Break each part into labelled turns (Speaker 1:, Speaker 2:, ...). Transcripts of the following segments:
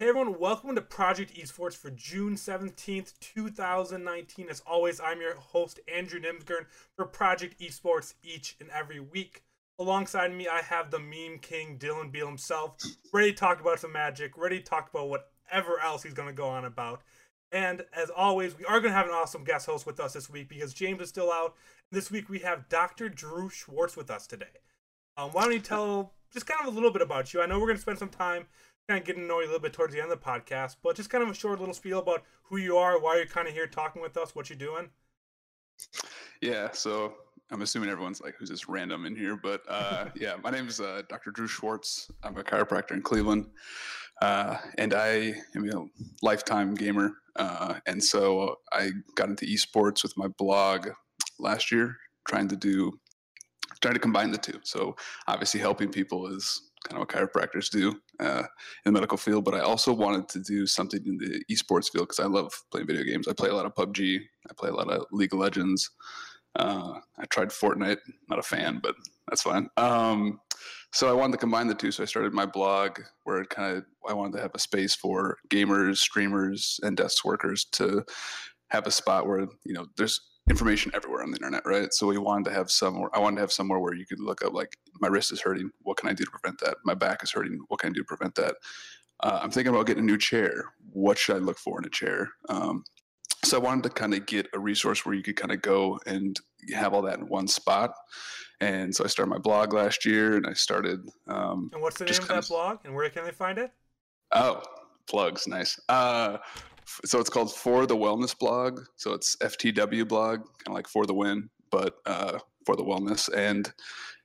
Speaker 1: Hey everyone, welcome to Project Esports for June 17th, 2019. As always, I'm your host, Andrew Nimsgern, for Project Esports each and every week. Alongside me, I have the meme king, Dylan Beal himself, ready to talk about some magic, ready to talk about whatever else he's going to go on about. And as always, we are going to have an awesome guest host with us this week because James is still out. This week we have Dr. Drew Schwartz with us today. Um, why don't you tell just kind of a little bit about you? I know we're going to spend some time kind of getting to know you a little bit towards the end of the podcast, but just kind of a short little spiel about who you are, why you're kind of here talking with us, what you're doing.
Speaker 2: Yeah, so I'm assuming everyone's like, who's this random in here? But uh, yeah, my name is uh, Dr. Drew Schwartz. I'm a chiropractor in Cleveland, uh, and I am a lifetime gamer. Uh, and so I got into esports with my blog last year, trying to do, trying to combine the two. So obviously, helping people is kind of what chiropractors do uh, in the medical field, but I also wanted to do something in the esports field because I love playing video games. I play a lot of PUBG, I play a lot of League of Legends. Uh, I tried Fortnite, not a fan, but that's fine. Um, so I wanted to combine the two. So I started my blog where it kind of I wanted to have a space for gamers, streamers, and desk workers to have a spot where you know there's information everywhere on the internet, right? So we wanted to have somewhere. I wanted to have somewhere where you could look up like my wrist is hurting. What can I do to prevent that? My back is hurting. What can I do to prevent that? Uh, I'm thinking about getting a new chair. What should I look for in a chair? Um, so I wanted to kind of get a resource where you could kind of go and have all that in one spot. And so I started my blog last year, and I started. Um,
Speaker 1: and what's the name of that of, blog, and where can they find it?
Speaker 2: Oh, plugs, nice. Uh, so it's called For the Wellness Blog. So it's FTW blog, kind of like for the win, but uh, for the wellness. And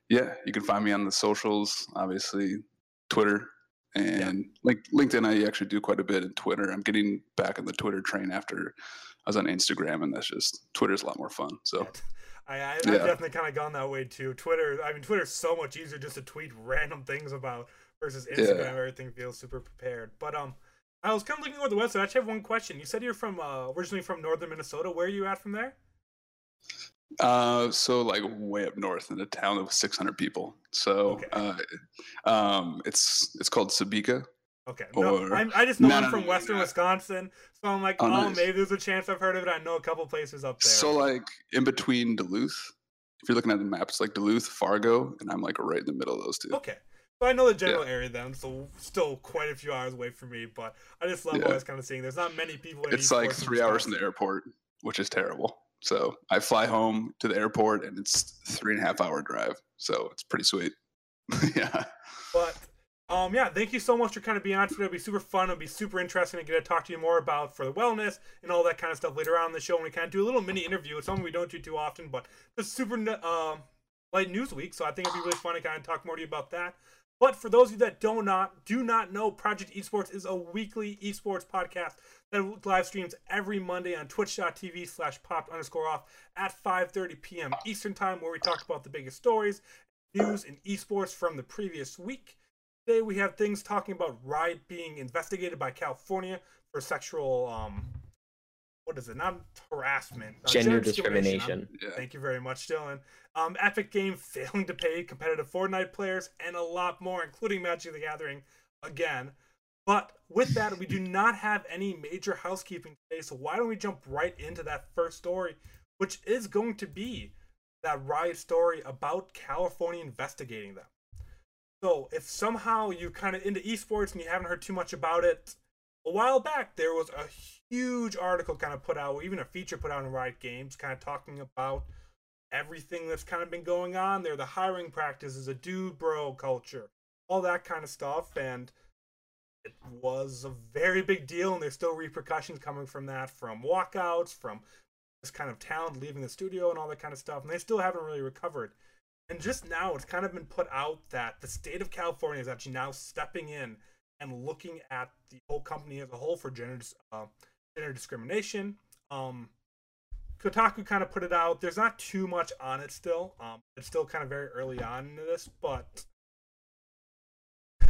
Speaker 2: yeah, you can find me on the socials, obviously Twitter and yeah. like LinkedIn. I actually do quite a bit in Twitter. I'm getting back on the Twitter train after I was on Instagram, and that's just Twitter's a lot more fun. So.
Speaker 1: I, I, have yeah. definitely kind of gone that way too. Twitter, I mean, Twitter's so much easier just to tweet random things about versus Instagram. Yeah. Everything feels super prepared. But um, I was kind of looking over the website. I actually have one question. You said you're from uh, originally from northern Minnesota. Where are you at from there?
Speaker 2: Uh, so like way up north in a town of 600 people. So okay. uh, um, it's it's called Sebeka.
Speaker 1: Okay. No, i i just know no, I'm no, from no, Western Wisconsin, so I'm like, oh, oh nice. maybe there's a chance I've heard of it. I know a couple places up there.
Speaker 2: So like in between Duluth, if you're looking at the maps, like Duluth, Fargo, and I'm like right in the middle of those two.
Speaker 1: Okay. So I know the general yeah. area then, so still quite a few hours away from me, but I just love yeah. always kind of seeing there's not many people.
Speaker 2: It's like three hours in the airport, which is terrible. So I fly home to the airport and it's three and a half hour drive. So it's pretty sweet. yeah.
Speaker 1: But um, yeah, thank you so much for kind of being on today. It'll be super fun. It'll be super interesting to get to talk to you more about for the wellness and all that kind of stuff later on in the show. And we kind of do a little mini interview. It's something we don't do too often, but it's super uh, light news week. So I think it'd be really fun to kind of talk more to you about that. But for those of you that do not do not know, Project Esports is a weekly esports podcast that live streams every Monday on twitch.tv slash popped underscore off at 5.30 p.m. Eastern Time, where we talk about the biggest stories, news, and esports from the previous week. Today we have things talking about Riot being investigated by California for sexual um, what is it? Not harassment.
Speaker 3: Uh, gender, discrimination. discrimination.
Speaker 1: Yeah. Thank you very much, Dylan. Um, Epic Game failing to pay competitive Fortnite players and a lot more, including Magic the Gathering again. But with that, we do not have any major housekeeping today, so why don't we jump right into that first story, which is going to be that Riot story about California investigating them. So if somehow you're kind of into esports and you haven't heard too much about it, a while back there was a huge article kind of put out, or even a feature put out in Riot Games, kind of talking about everything that's kind of been going on there, the hiring practices, a dude bro culture, all that kind of stuff, and it was a very big deal, and there's still repercussions coming from that, from walkouts, from this kind of talent leaving the studio, and all that kind of stuff, and they still haven't really recovered. And just now, it's kind of been put out that the state of California is actually now stepping in and looking at the whole company as a whole for gender uh, gender discrimination. Um, Kotaku kind of put it out. There's not too much on it still. Um, it's still kind of very early on in this, but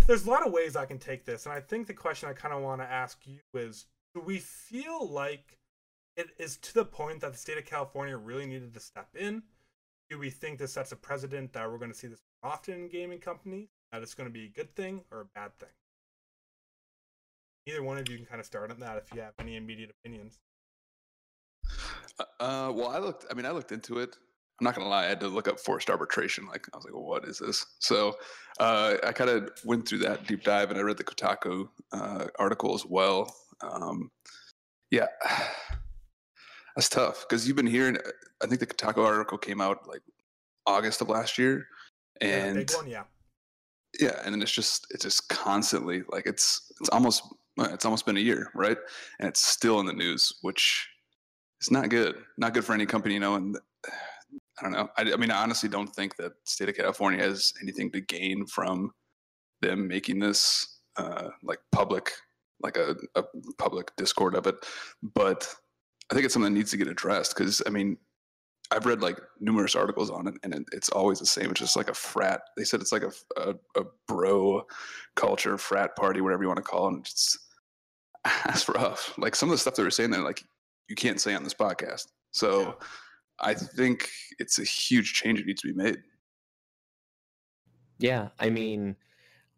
Speaker 1: there's a lot of ways I can take this, and I think the question I kind of want to ask you is: Do we feel like it is to the point that the state of California really needed to step in? Do we think this sets a precedent that we're going to see this often in gaming companies? That it's going to be a good thing or a bad thing? Either one of you can kind of start on that if you have any immediate opinions.
Speaker 2: Uh, uh, well, I looked. I mean, I looked into it. I'm not gonna lie. I had to look up forced arbitration. Like, I was like, well, "What is this?" So, uh, I kind of went through that deep dive, and I read the Kotaku uh, article as well. Um, yeah, that's tough because you've been hearing. I think the Kotaku article came out like August of last year, and
Speaker 1: yeah, big one, yeah,
Speaker 2: yeah, and then it's just it's just constantly like it's it's almost it's almost been a year, right? And it's still in the news, which is not good. Not good for any company, you know. And I don't know. I, I mean, I honestly don't think that state of California has anything to gain from them making this uh, like public, like a, a public discord of it. But I think it's something that needs to get addressed because I mean, I've read like numerous articles on it, and it, it's always the same. It's just like a frat. They said it's like a, a, a bro culture, frat party, whatever you want to call it. And it's that's rough. Like some of the stuff they were saying there, like you can't say on this podcast. So yeah. I think it's a huge change that needs to be made.
Speaker 3: Yeah, I mean,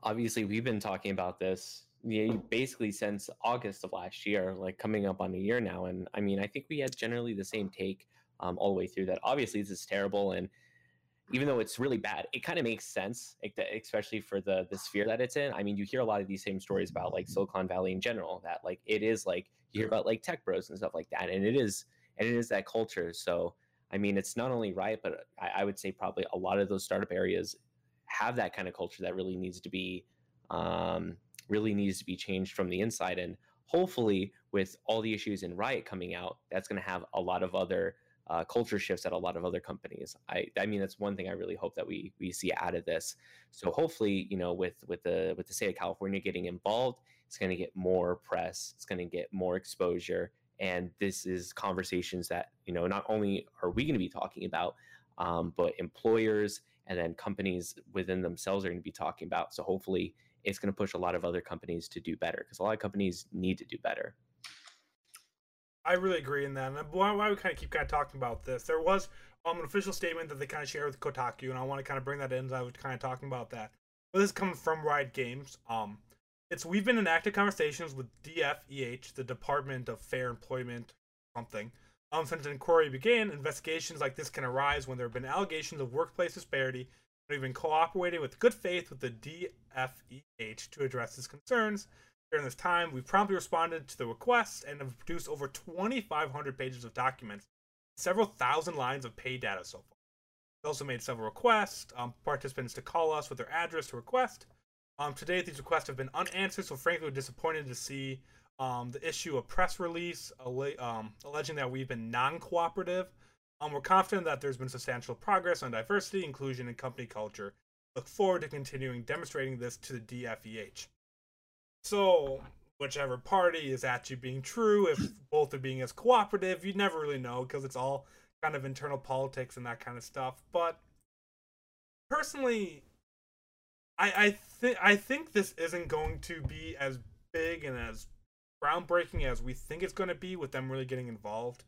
Speaker 3: obviously we've been talking about this basically since August of last year, like coming up on a year now. And I mean, I think we had generally the same take um, all the way through that. Obviously, this is terrible, and even though it's really bad, it kind of makes sense, especially for the the sphere that it's in. I mean, you hear a lot of these same stories about like Silicon Valley in general. That like it is like you hear about like tech bros and stuff like that, and it is and it is that culture. So I mean, it's not only right, but I, I would say probably a lot of those startup areas have that kind of culture that really needs to be um, really needs to be changed from the inside. And hopefully, with all the issues in Riot coming out, that's going to have a lot of other uh, culture shifts at a lot of other companies. I, I mean, that's one thing I really hope that we we see out of this. So hopefully, you know, with with the with the state of California getting involved, it's going to get more press. It's going to get more exposure, and this is conversations that you know not only are we going to be talking about, um, but employers and then companies within themselves are going to be talking about. So hopefully, it's going to push a lot of other companies to do better because a lot of companies need to do better.
Speaker 1: I really agree in that. And why, why we kind of keep kind of talking about this? There was um, an official statement that they kind of shared with Kotaku, and I want to kind of bring that in as I was kind of talking about that. But this is coming from Riot Games. Um, it's we've been in active conversations with DFEH, the Department of Fair Employment, something. Um, since the inquiry began, investigations like this can arise when there have been allegations of workplace disparity. And we've been cooperating with good faith with the DFEH to address these concerns. During this time, we promptly responded to the request and have produced over 2,500 pages of documents, several thousand lines of pay data so far. We also made several requests, um, participants to call us with their address to request. Um, to date, these requests have been unanswered, so frankly, we're disappointed to see um, the issue a press release um, alleging that we've been non-cooperative. Um, we're confident that there's been substantial progress on diversity, inclusion, and company culture. Look forward to continuing demonstrating this to the DFEH. So, whichever party is actually being true, if both are being as cooperative, you never really know because it's all kind of internal politics and that kind of stuff. But personally, I I think I think this isn't going to be as big and as groundbreaking as we think it's going to be with them really getting involved.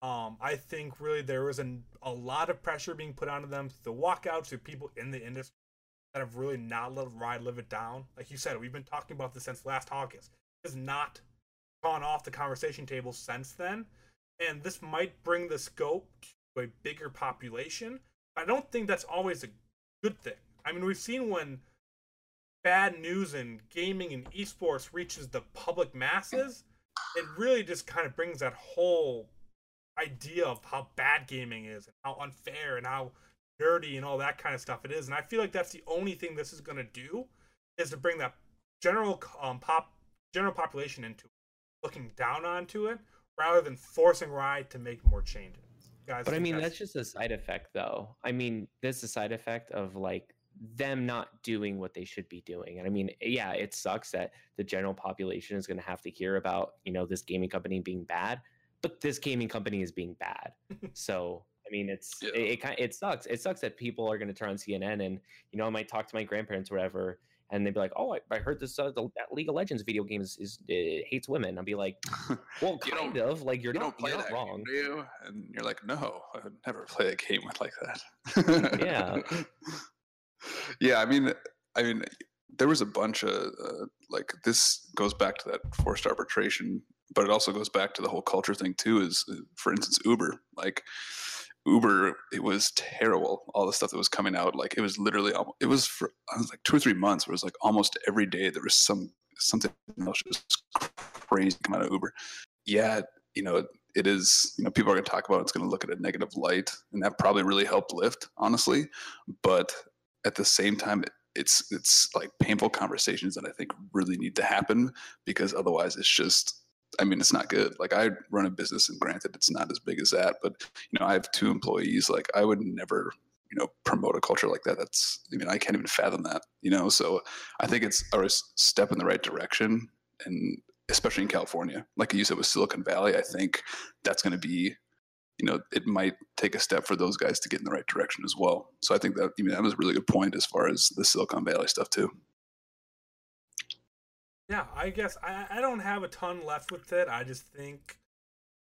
Speaker 1: Um, I think really there was an, a lot of pressure being put onto them through the walkouts, through people in the industry that have really not let Riot live it down. Like you said, we've been talking about this since last August. Has not gone off the conversation table since then. And this might bring the scope to a bigger population. I don't think that's always a good thing. I mean, we've seen when bad news in gaming and esports reaches the public masses, it really just kind of brings that whole idea of how bad gaming is and how unfair and how nerdy and all that kind of stuff it is. And I feel like that's the only thing this is going to do is to bring that general um, pop general population into it, looking down onto it rather than forcing Riot to make more changes.
Speaker 3: Guys, but I mean, that's... that's just a side effect, though. I mean, there's a side effect of like them not doing what they should be doing. And I mean, yeah, it sucks that the general population is going to have to hear about, you know, this gaming company being bad, but this gaming company is being bad. so I mean, it's yeah. it, it it sucks. It sucks that people are going to turn on CNN and you know I might talk to my grandparents or whatever, and they'd be like, "Oh, I, I heard this uh, the, that League of Legends video game is, is hates women." I'll be like, "Well, kind of like you're you not, you're not wrong."
Speaker 2: Game? And you're like, "No, I would never play a game like that."
Speaker 3: yeah.
Speaker 2: yeah, I mean, I mean, there was a bunch of uh, like this goes back to that forced arbitration, but it also goes back to the whole culture thing too. Is uh, for instance Uber, like Uber, it was terrible. All the stuff that was coming out, like it was literally, it was for I was like two or three months. Where it was like almost every day there was some something else just crazy come out of Uber. Yeah, you know, it is. You know, people are going to talk about it, it's going to look at a negative light, and that probably really helped Lyft, honestly. But at the same time, it's it's like painful conversations that I think really need to happen because otherwise it's just I mean it's not good. Like I run a business and granted it's not as big as that, but you know I have two employees. Like I would never you know promote a culture like that. That's I mean I can't even fathom that. You know so I think it's a step in the right direction and especially in California, like you said with Silicon Valley, I think that's going to be you know, it might take a step for those guys to get in the right direction as well. So I think that I mean, that was a really good point as far as the Silicon Valley stuff too.
Speaker 1: Yeah, I guess I, I don't have a ton left with it. I just think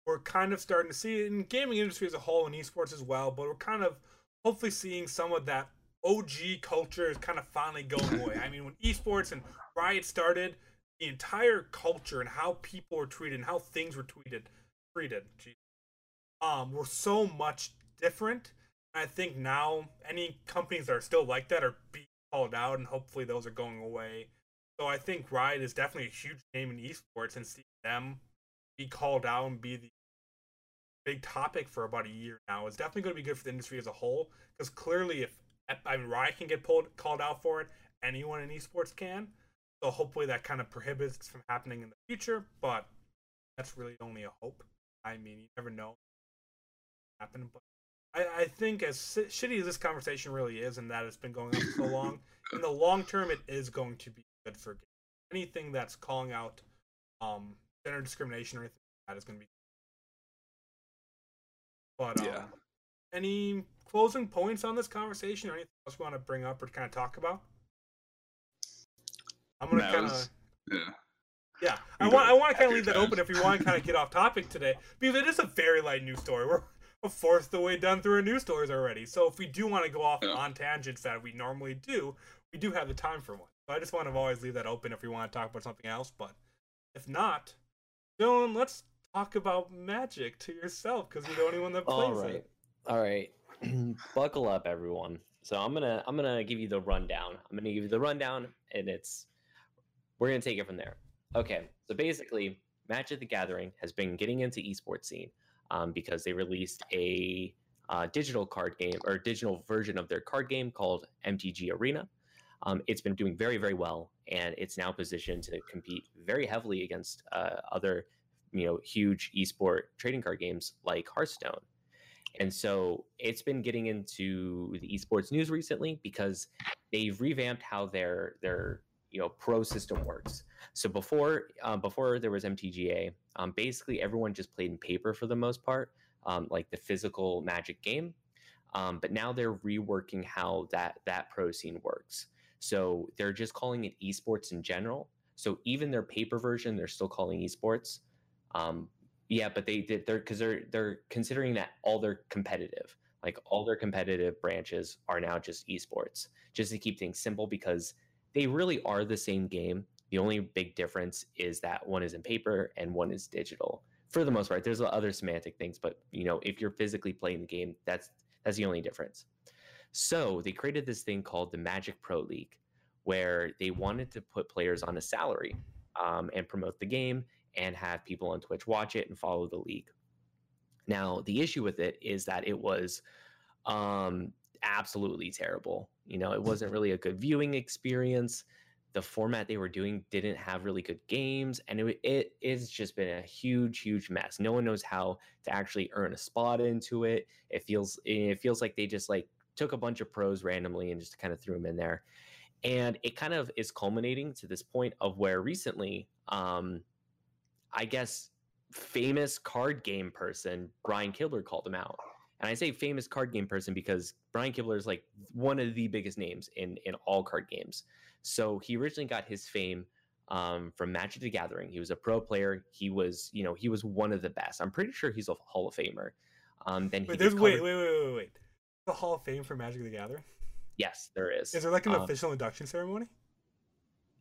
Speaker 1: we're kind of starting to see it in gaming industry as a whole and esports as well, but we're kind of hopefully seeing some of that OG culture is kind of finally going away. I mean, when esports and Riot started, the entire culture and how people were treated and how things were tweeted treated um, were so much different. I think now any companies that are still like that are being called out, and hopefully those are going away. So I think Riot is definitely a huge name in esports, and seeing them be called out and be the big topic for about a year now is definitely going to be good for the industry as a whole. Because clearly, if I mean Riot can get pulled called out for it, anyone in esports can. So hopefully that kind of prohibits from happening in the future. But that's really only a hope. I mean, you never know happen. But I, I think as shitty as this conversation really is, and that it's been going on so long, in the long term, it is going to be good for anything that's calling out um, gender discrimination or anything like that is going to be. But um, yeah. any closing points on this conversation or anything else you want to bring up or kind of talk about? I'm gonna kind of
Speaker 2: yeah.
Speaker 1: Yeah, I want I want to kind of leave that open if you want to kind of get off topic today because it is a very light news story. We're a fourth the way done through our news stories already. So if we do want to go off yeah. on tangents that we normally do, we do have the time for one. So I just want to always leave that open if we want to talk about something else. But if not, Dylan, let's talk about Magic to yourself because you're the only one that plays
Speaker 3: All right.
Speaker 1: it.
Speaker 3: All right. Buckle up, everyone. So I'm gonna I'm gonna give you the rundown. I'm gonna give you the rundown, and it's we're gonna take it from there. Okay. So basically, Magic the Gathering has been getting into esports scene um, because they released a uh, digital card game or digital version of their card game called MTG Arena. Um, it's been doing very, very well, and it's now positioned to compete very heavily against uh, other, you know, huge esport trading card games like Hearthstone. And so it's been getting into the esports news recently because they've revamped how their their you know pro system works. So before um, before there was MTGA, um, basically everyone just played in paper for the most part, um, like the physical Magic game. Um, but now they're reworking how that that pro scene works. So they're just calling it esports in general. So even their paper version, they're still calling esports. Um, yeah, but they did they're because they're they're considering that all their competitive, like all their competitive branches are now just esports, just to keep things simple because they really are the same game. The only big difference is that one is in paper and one is digital. For the most part, there's other semantic things, but you know, if you're physically playing the game, that's that's the only difference. So they created this thing called the Magic Pro League, where they wanted to put players on a salary um, and promote the game and have people on Twitch watch it and follow the league. Now, the issue with it is that it was um, absolutely terrible. You know, it wasn't really a good viewing experience. The format they were doing didn't have really good games, and it it it's just been a huge, huge mess. No one knows how to actually earn a spot into it. It feels it feels like they just like took a bunch of pros randomly and just kind of threw them in there, and it kind of is culminating to this point of where recently, um, I guess, famous card game person Brian Kibler called him out and I say famous card game person because Brian Kibler is like one of the biggest names in in all card games. So he originally got his fame um, from Magic the Gathering. He was a pro player. He was, you know, he was one of the best. I'm pretty sure he's a Hall of Famer. Um, then
Speaker 1: wait, wait, wait, wait, wait, wait, wait. The Hall of Fame for Magic the Gathering.
Speaker 3: Yes, there is.
Speaker 1: Is there like an um, official induction ceremony?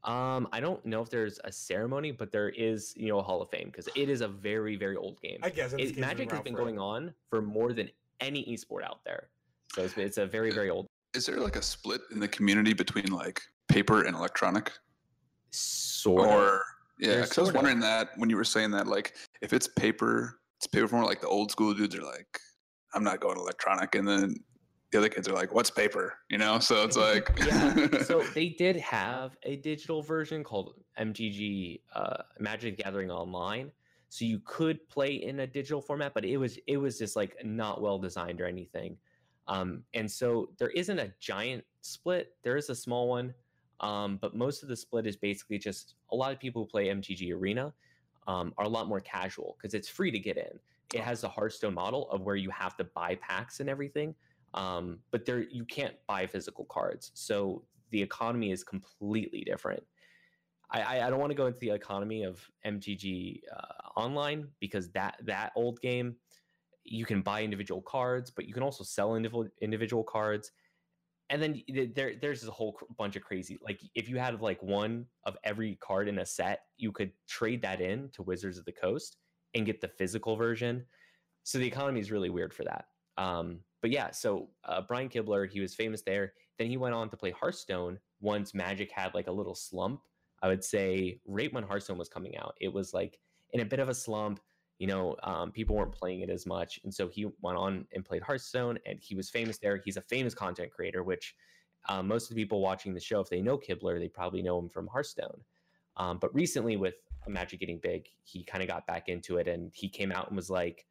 Speaker 3: Um, I don't know if there's a ceremony, but there is, you know, a Hall of Fame because it is a very, very old game.
Speaker 1: I guess
Speaker 3: It, Magic has been going on for more than any esport out there, so it's, it's a very, very old.
Speaker 2: Is there like a split in the community between like paper and electronic?
Speaker 3: Sort of.
Speaker 2: Or yeah, because I was
Speaker 3: sort of.
Speaker 2: wondering that when you were saying that, like if it's paper, it's paper form. Like the old school dudes are like, I'm not going electronic, and then the other kids are like, what's paper? You know, so it's like,
Speaker 3: yeah. So they did have a digital version called MTG uh, Magic Gathering Online. So you could play in a digital format, but it was it was just like not well designed or anything. Um, and so there isn't a giant split. There is a small one, um, but most of the split is basically just a lot of people who play MTG Arena um, are a lot more casual because it's free to get in. It has the Hearthstone model of where you have to buy packs and everything um, but there you can't buy physical cards. So the economy is completely different. I i, don't want to go into the economy of mtg uh, online because that that old game you can buy individual cards but you can also sell individual individual cards. And then there there's a whole bunch of crazy like if you had like one of every card in a set you could trade that in to wizards of the coast and get the physical version. So the economy is really weird for that. Um, but yeah, so uh, Brian Kibler, he was famous there. Then he went on to play Hearthstone once Magic had like a little slump. I would say right when Hearthstone was coming out, it was like in a bit of a slump. You know, um, people weren't playing it as much, and so he went on and played Hearthstone, and he was famous there. He's a famous content creator, which uh, most of the people watching the show, if they know Kibler, they probably know him from Hearthstone. Um, but recently, with Magic getting big, he kind of got back into it, and he came out and was like,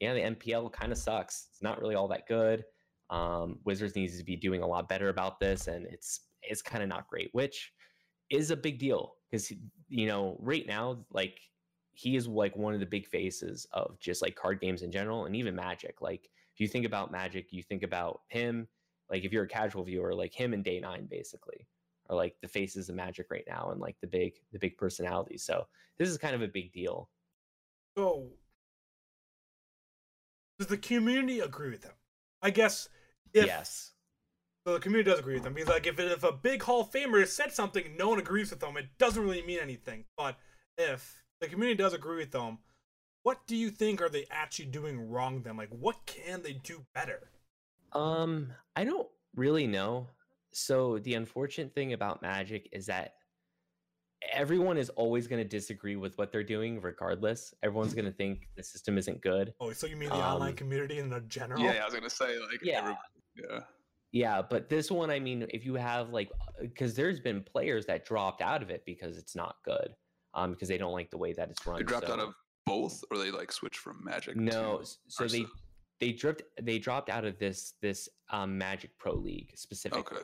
Speaker 3: yeah, the MPL kind of sucks. It's not really all that good. Um, Wizards needs to be doing a lot better about this, and it's it's kind of not great, which is a big deal because you know right now, like he is like one of the big faces of just like card games in general, and even Magic. Like if you think about Magic, you think about him. Like if you're a casual viewer, like him and Day Nine basically are like the faces of Magic right now, and like the big the big personalities. So this is kind of a big deal.
Speaker 1: So, does the community agree with them? I guess if
Speaker 3: yes.
Speaker 1: so, the community does agree with them because, like, if if a big Hall of Famer said something, no one agrees with them. It doesn't really mean anything. But if the community does agree with them, what do you think are they actually doing wrong? Then, like, what can they do better?
Speaker 3: Um, I don't really know. So the unfortunate thing about Magic is that everyone is always going to disagree with what they're doing, regardless. Everyone's going to think the system isn't good.
Speaker 1: Oh, so you mean the online
Speaker 3: Um,
Speaker 1: community in the general?
Speaker 2: yeah, I was gonna say like,
Speaker 3: Yeah.
Speaker 2: every- yeah,
Speaker 3: Yeah, but this one, I mean, if you have like, because there's been players that dropped out of it because it's not good, um, because they don't like the way that it's run.
Speaker 2: they dropped out of both, or they like switched from Magic.
Speaker 3: no
Speaker 2: to
Speaker 3: so they they dropped they dropped out of this this um magic pro league specifically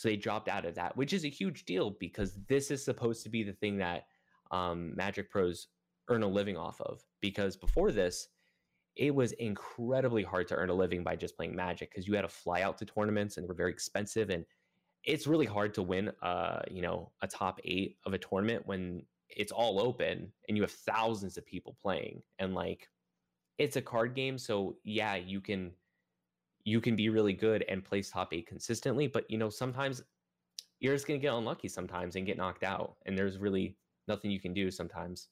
Speaker 3: so they dropped out of that which is a huge deal because this is supposed to be the thing that um magic pros earn a living off of because before this it was incredibly hard to earn a living by just playing magic because you had to fly out to tournaments and they were very expensive and it's really hard to win uh you know a top eight of a tournament when it's all open and you have thousands of people playing and like it's a card game so yeah you can you can be really good and place top eight consistently but you know sometimes you're just going to get unlucky sometimes and get knocked out and there's really nothing you can do sometimes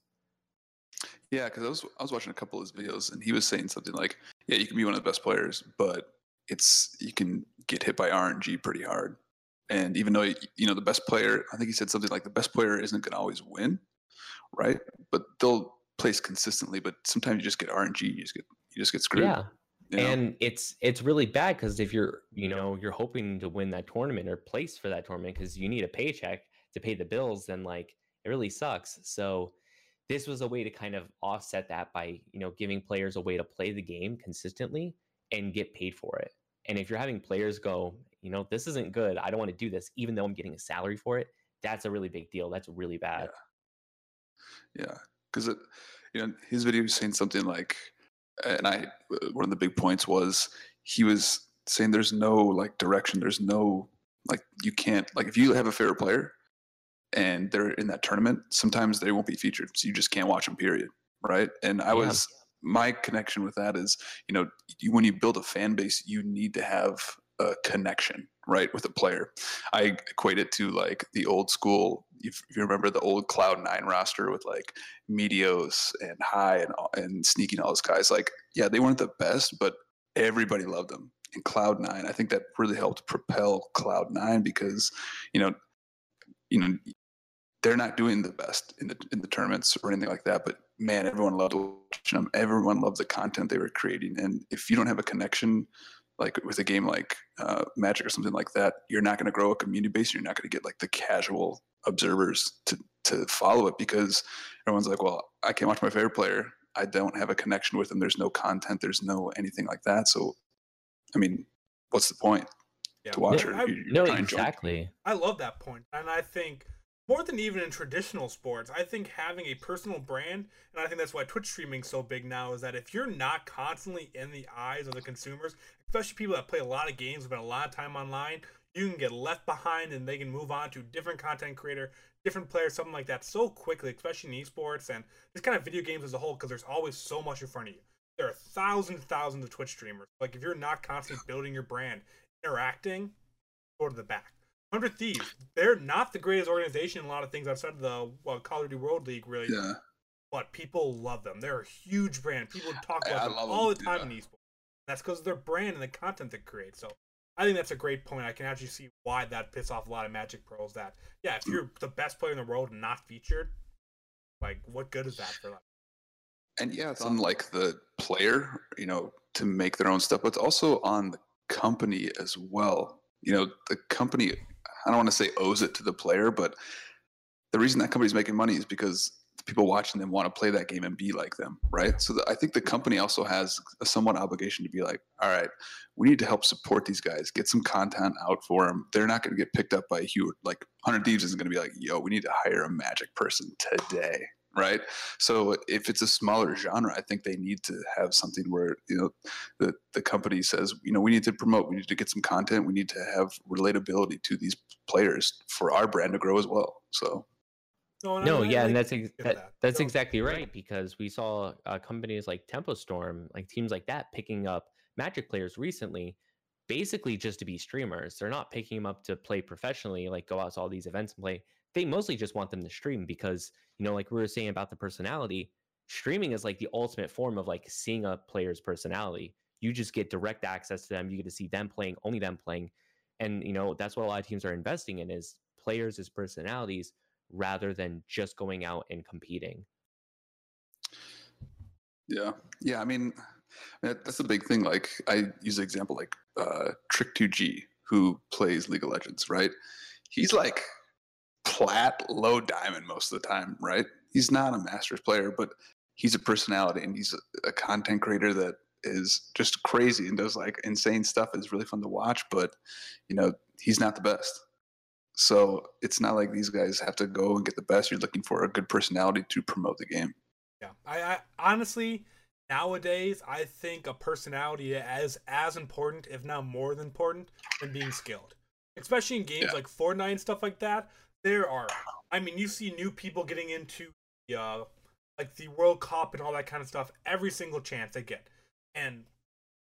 Speaker 2: Yeah, because I was I was watching a couple of his videos, and he was saying something like, "Yeah, you can be one of the best players, but it's you can get hit by RNG pretty hard. And even though you know the best player, I think he said something like the best player isn't going to always win, right? But they'll place consistently. But sometimes you just get RNG, you just get you just get screwed.
Speaker 3: yeah
Speaker 2: know?
Speaker 3: and it's it's really bad because if you're you know you're hoping to win that tournament or place for that tournament because you need a paycheck to pay the bills then like it really sucks. So this was a way to kind of offset that by you know giving players a way to play the game consistently and get paid for it. And if you're having players go you know this isn't good. I don't want to do this even though i'm getting a salary for it that's a really big deal. That's really bad.
Speaker 2: Yeah, because it you know his video was saying something like, and I uh, one of the big points was he was saying there's no like direction, there's no like you can't like if you have a favorite player and they're in that tournament, sometimes they won't be featured, so you just can't watch them. Period. Right? And I
Speaker 3: Yeah.
Speaker 2: was my connection with that is you know you, when you build a fan base, you need to have a connection right with a player. I equate it to like the old school. If you remember the old Cloud Nine roster with like Meteos and Hai and and Sneaky all those guys, like yeah, they weren't the best, but everybody loved them. And Cloud Nine, I think that really helped propel Cloud Nine because you know, you know, they're not doing the best in the in the tournaments or anything like that. But man, everyone loved them. Everyone loved the content they were creating. And if you don't have a connection, like with a game like uh, Magic or something like that, you're not going to grow a community base. You're not going to get like the casual observers to to follow it because everyone's like, well, I can't watch my favorite player. I don't have a connection with them. There's no content. There's no anything like that. So, I mean, what's the point
Speaker 1: Yeah.
Speaker 2: to watch?
Speaker 1: Yeah,
Speaker 2: or
Speaker 1: I-
Speaker 3: No,
Speaker 2: try and join?
Speaker 3: exactly.
Speaker 1: I love that point, and I think more than even in traditional sports, I think having a personal brand, and I think that's why Twitch streaming's so big now, is that if you're not constantly in the eyes of the consumers, especially people that play a lot of games, spend a lot of time online, you can get left behind, and they can move on to different content creator, different players, something like that, so quickly, especially in esports and just kind of video games as a whole, because there's always so much in front of you. There are thousands, thousands of Twitch streamers. Like if you're not constantly building your brand, interacting, go to the back. Hundred Thieves, they're not the greatest organization in a lot of things outside of the well, Call of Duty World League, really.
Speaker 2: Yeah,
Speaker 1: But people love them. They're a huge brand. People talk about
Speaker 2: I
Speaker 1: them all
Speaker 2: them,
Speaker 1: the time
Speaker 2: yeah.
Speaker 1: in esports. That's because of their brand and the content they create. So I think that's a great point. I can actually see why that pisses off a lot of Magic pros. That yeah, if hmm. you're the best player in the world and not featured, like what good is that for them?
Speaker 2: and yeah, it's on like the player, you know, to make their own stuff, but it's also on the company as well. You know, the company, I don't want to say owes it to the player, but the reason that company's making money is because people watching them want to play that game and be like them, right? So the, I think the company also has a somewhat obligation to be like, all right, we need to help support these guys, get some content out for them. They're not going to get picked up by a huge, like 100 Thieves isn't going to be like, yo, we need to hire a magic person today, right? So if it's a smaller genre, I think they need to have something where you know the the company says, you know, we need to promote, we need to get some content, we need to have relatability to these players for our brand to grow as well. So
Speaker 1: and
Speaker 3: No,
Speaker 1: I- I
Speaker 3: yeah, and that's ex- that,
Speaker 1: that.
Speaker 3: that's
Speaker 1: So-
Speaker 3: exactly right because we saw uh, companies like Tempo Storm, like teams like that, picking up Magic players recently, basically just to be streamers. They're not picking them up to play professionally, like go out to all these events and play. They mostly just want them to stream because you know, like we were saying about the personality, streaming is like the ultimate form of like seeing a player's personality. You just get direct access to them. You get to see them playing, only them playing, and you know that's what a lot of teams are investing in is players as personalities rather than just going out and competing.
Speaker 2: yeah, yeah. I mean, that's the big thing. Like I use an example like uh, Trick2G, who plays League of Legends, right? He's like plat, low diamond most of the time, right? He's not a Masters player, but he's a personality and he's a, a content creator that is just crazy and does like insane stuff. It's really fun to watch, but you know, he's not the best. So it's not like these guys have to go and get the best. You're looking for a good personality to promote the game.
Speaker 1: Yeah, I, I honestly nowadays I think a personality is as important, if not more than important, than being skilled. Especially in games
Speaker 2: Yeah.
Speaker 1: like Fortnite and stuff like that. There are, I mean, you see new people getting into the uh, like the World Cup and all that kind of stuff every single chance they get, and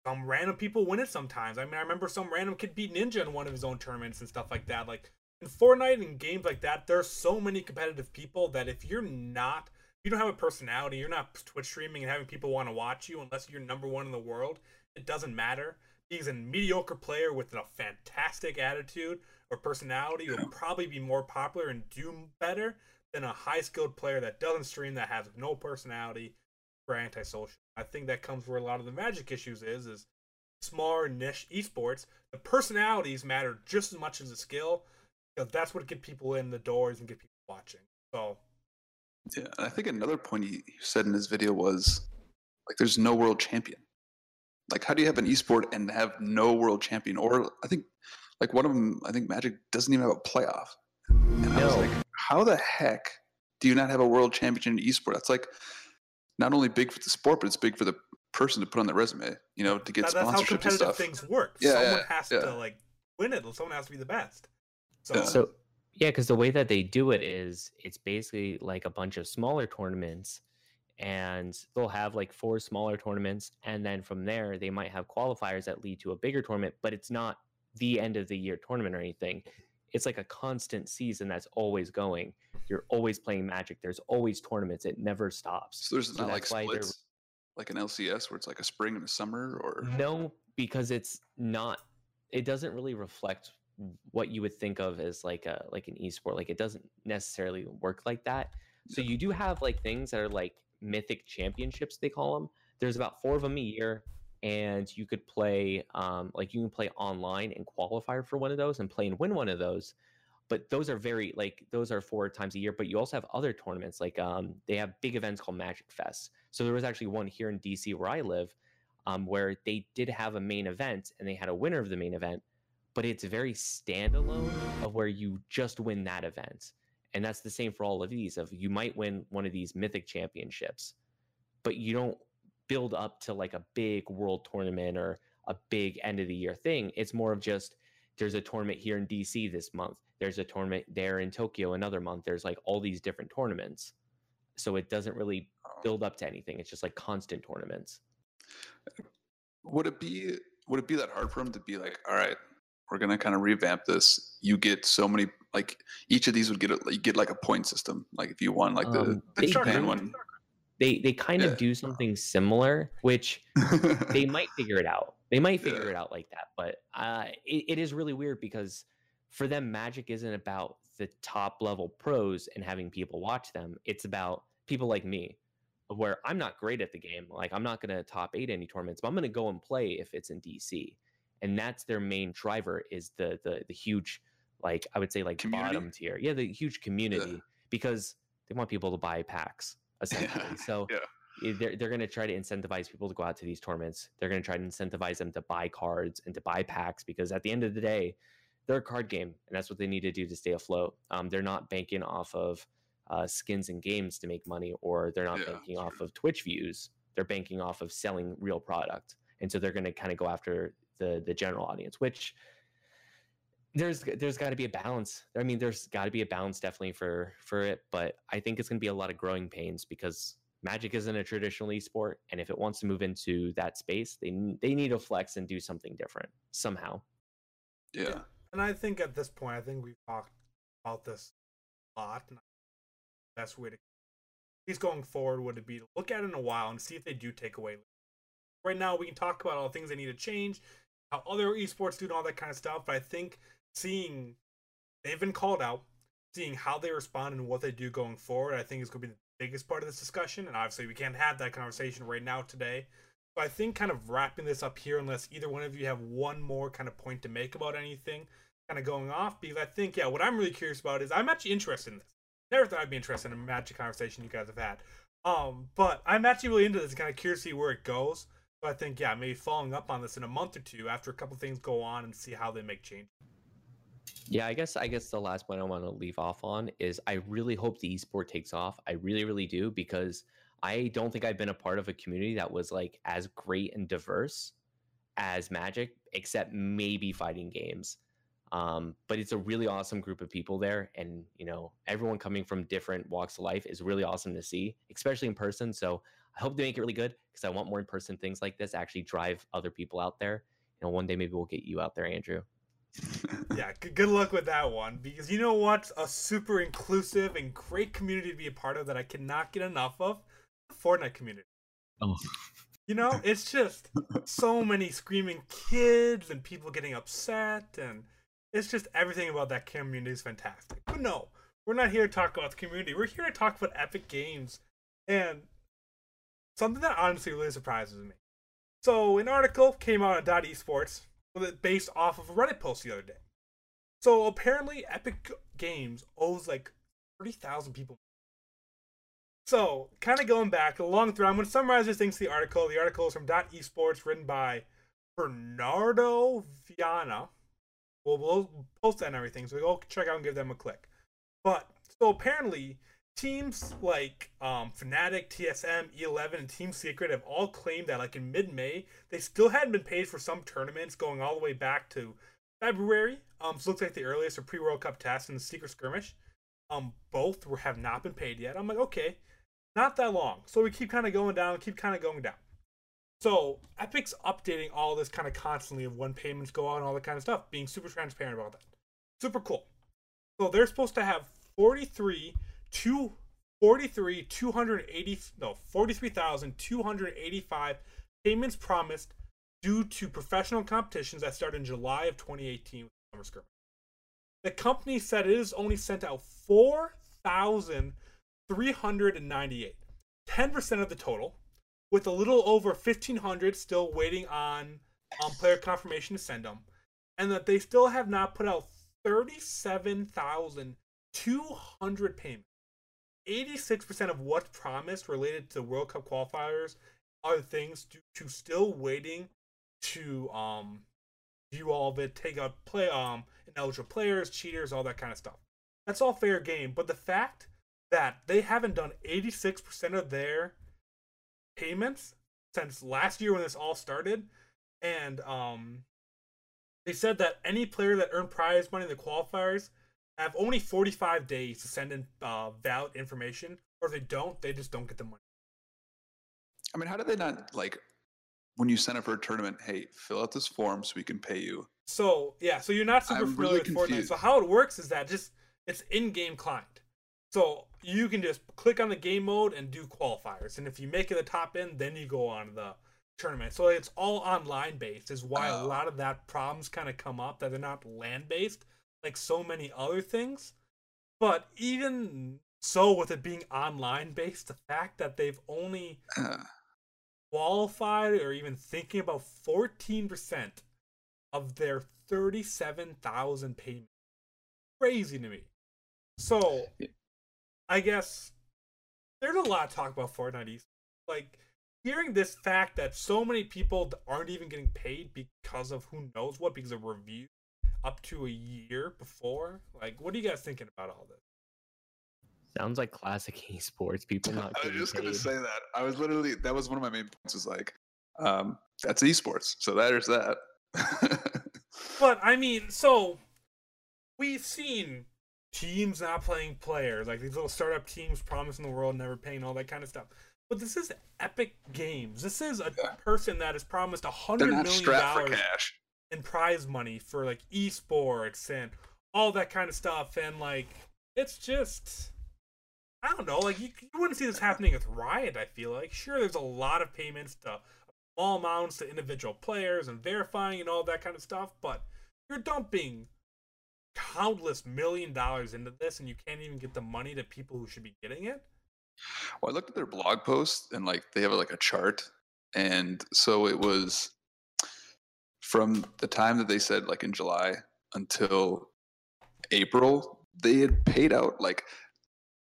Speaker 1: some random people win it sometimes. I mean, I remember some random kid beat Ninja in one of his own tournaments and stuff like that. Like in Fortnite and games like that, there are so many competitive people that if you're not you don't have a personality, you're not Twitch streaming and having people want to watch you unless you're number one in the world. It doesn't matter. He's a mediocre player with a fantastic attitude or personality will probably be more popular and do better than a high skilled player that doesn't stream that has no personality or antisocial. I think that comes where a lot of the magic issues is is smaller niche esports. The personalities matter just as much as the skill because that's what get people in the doors and get people watching. So
Speaker 2: Yeah, I think another point he said in his video was like, "There's no world champion. Like, how do you have an esport and have no world champion? Or I think, like one of them, I think Magic doesn't even have a playoff. And I was
Speaker 3: No.
Speaker 2: like, how the heck do you not have a world champion in esport? That's like not only big for the sport, but it's big for the person to put on the resume. You know, to get
Speaker 1: that, that's how
Speaker 2: sponsorships and
Speaker 1: competitive
Speaker 2: stuff.
Speaker 1: things work.
Speaker 2: Yeah,
Speaker 1: Someone
Speaker 2: yeah,
Speaker 1: has
Speaker 2: yeah.
Speaker 1: to like win it. Someone has to be the best. So,
Speaker 2: Yeah.
Speaker 3: So yeah, because the way that they do it is it's basically like a bunch of smaller tournaments, and they'll have like four smaller tournaments, and then from there they might have qualifiers that lead to a bigger tournament, but it's not the end of the year tournament or anything. It's like a constant season that's always going. You're always playing Magic. There's always tournaments. It never stops.
Speaker 2: So there's
Speaker 3: So
Speaker 2: not like
Speaker 3: that's why they're-
Speaker 2: splits, like an LCS where it's like a spring and a summer, or
Speaker 3: No, because it's not. It doesn't really reflect what you would think of as like a like an esport. Like it doesn't necessarily work like that. So you do have like things that are like mythic championships they call them. There's about four of them a year, and you could play um like you can play online and qualify for one of those and play and win one of those. But those are very like those are four times a year. But you also have other tournaments like um they have big events called Magic Fest. So there was actually one here in DC where I live um, where they did have a main event and they had a winner of the main event, but it's very standalone of where you just win that event. And that's the same for all of these. Of you might win one of these mythic championships, but you don't build up to like a big world tournament or a big end of the year thing. It's more of just there's a tournament here in DC this month. There's a tournament there in Tokyo another month. There's like all these different tournaments. So it doesn't really
Speaker 2: um,
Speaker 3: build up to anything. It's just like constant tournaments.
Speaker 2: would it be would it be that hard for them to be like, all right, we're gonna kind of revamp this. You get so many like each of these would get a, you get like a point system. Like if you won like the,
Speaker 3: Um,
Speaker 2: the Japan one,
Speaker 3: They they kind
Speaker 2: Yeah.
Speaker 3: of do something similar, which they might figure it out. They might figure
Speaker 2: Yeah.
Speaker 3: it out like that, but uh, it, it is really weird because for them, Magic isn't about the top level pros and having people watch them. It's about people like me, where I'm not great at the game. Like I'm not going to top eight any tournaments, but I'm going to go and play if it's in DC, and that's their main driver is the the the huge, like I would say like
Speaker 2: Community?
Speaker 3: bottom tier, yeah, the huge community because they want people to buy packs essentially. So
Speaker 2: yeah.
Speaker 3: they're, they're going to try to incentivize people to go out to these tournaments. They're going to try to incentivize them to buy cards and to buy packs because at the end of the day, they're a card game and that's what they need to do to stay afloat. Um, they're not banking off of uh, skins and games to make money, or they're not
Speaker 2: Yeah,
Speaker 3: banking off of Twitch views. They're banking off of selling real product, and so they're going to kind of go after the the general audience, which there's there's got to be a balance. I mean, there's got to be a balance definitely for for it, but I think it's going to be a lot of growing pains because Magic isn't a traditional esport, and if it wants to move into that space, they they need to flex and do something different somehow.
Speaker 2: yeah.
Speaker 1: And I think at this point, I think we've talked about this a lot. And the best way to he's going forward would it be to look at it in a while and see if they do take away. Right now, we can talk about all the things they need to change, how other esports do, and all that kind of stuff. But I think seeing they've been called out, seeing how they respond and what they do going forward, I think is going to be the biggest part of this discussion. And obviously, we can't have that conversation right now today. So I think kind of wrapping this up here, unless either one of you have one more kind of point to make about anything, kind of going off, because I think, yeah, what I'm really curious about is I'm actually interested in this. Never thought I'd be interested in a magic conversation you guys have had. Um, but I'm actually really into this, kind of curious to see where it goes. So I think, yeah, maybe following up on this in a month or two after a couple things go on and see how they make change.
Speaker 3: Yeah, I guess I guess the last point I want to leave off on is I really hope the esport takes off. I really, really do because I don't think I've been a part of a community that was like as great and diverse as Magic, except maybe fighting games. Um, but it's a really awesome group of people there, and you know everyone coming from different walks of life is really awesome to see, especially in person. So I hope they make it really good because I want more in person things like this actually drive other people out there. You know, one day maybe we'll get you out there, Andrew.
Speaker 1: Yeah, good, good luck with that one because you know what? a super inclusive and great community to be a part of that I cannot get enough of? The Fortnite community.
Speaker 3: Oh.
Speaker 1: You know, it's just so many screaming kids and people getting upset and it's just everything about that community is fantastic. But no, we're not here to talk about the community. We're here to talk about Epic Games and something that honestly really surprises me. So, an article came out on Dot Esports based off of a Reddit post the other day. So apparently, Epic Games owes like thirty thousand people. So, kind of going back a long thread, I'm going to summarize this things to the article. The article is from Dot Esports, written by Bernardo Viana. We'll, we'll post that and everything, so go check out and give them a click. But so apparently, teams like um, Fnatic, TSM, E11, and Team Secret have all claimed that, like in mid-May, they still hadn't been paid for some tournaments going all the way back to February. Um, so it looks like the earliest are pre-World Cup tests and the Secret Skirmish. Um, both were, have not been paid yet. I'm like, okay, not that long. So we keep kind of going down, keep kind of going down. So Epic's updating all this kind of constantly of when payments go out and all that kind of stuff, being super transparent about that. Super cool. So they're supposed to have 43 two 43 280 no 43,285 payments promised due to professional competitions that start in July of 2018 with. The company said it has only sent out 4,398, 10% of the total, with a little over 1,500 still waiting on um, player confirmation to send them, and that they still have not put out 37,200 payments. 86% of what's promised related to World Cup qualifiers are things to, to still waiting to um view all of it, take out play um ineligible players, cheaters, all that kind of stuff. That's all fair game, but the fact that they haven't done 86% of their payments since last year when this all started and um they said that any player that earned prize money in the qualifiers have only 45 days to send in uh, valid information or if they don't they just don't get the money
Speaker 2: I mean, how do they not like when you sign up for a tournament? Hey, fill out this form so we can pay you.
Speaker 1: So yeah, so you're not super
Speaker 2: I'm
Speaker 1: familiar
Speaker 2: really
Speaker 1: with Fortnite. So how it works is that just it's in-game client. So you can just click on the game mode and do qualifiers, and if you make it the top end, then you go on to the tournament. So it's all online based. Is why a
Speaker 2: Oh.
Speaker 1: lot of that problems kind of come up that they're not land based like so many other things. But even so, with it being online based, the fact that they've only qualified or even thinking about 14% of their 37,000 payments. Crazy to me. So, I guess there's a lot of talk about Fortnite. East. Like, hearing this fact that so many people aren't even getting paid because of who knows what, because of review up to a year before. Like, what are you guys thinking about all this?
Speaker 3: Sounds like classic esports. People not
Speaker 2: I was
Speaker 3: getting
Speaker 2: just gonna say that. I was literally that was one of my main points. Was like, um, that's esports. So there's that.
Speaker 1: But I mean, so we've seen teams not playing players, like these little startup teams promising the world, never paying, all that kind of stuff. But this is Epic Games. This is a
Speaker 2: Yeah.
Speaker 1: person that has promised a
Speaker 2: They're
Speaker 1: hundred
Speaker 2: not
Speaker 1: million
Speaker 2: strapped for
Speaker 1: dollars in prize money for like esports and all that kind of stuff, and like it's just. I don't know, like you, you wouldn't see this happening with Riot. I feel like sure, there's a lot of payments to small amounts to individual players and verifying and all that kind of stuff, but you're dumping countless million dollars into this and you can't even get the money to people who should be getting it.
Speaker 2: Well, I looked at their blog post and like they have like a chart, and so it was from the time that they said like in July until April, they had paid out like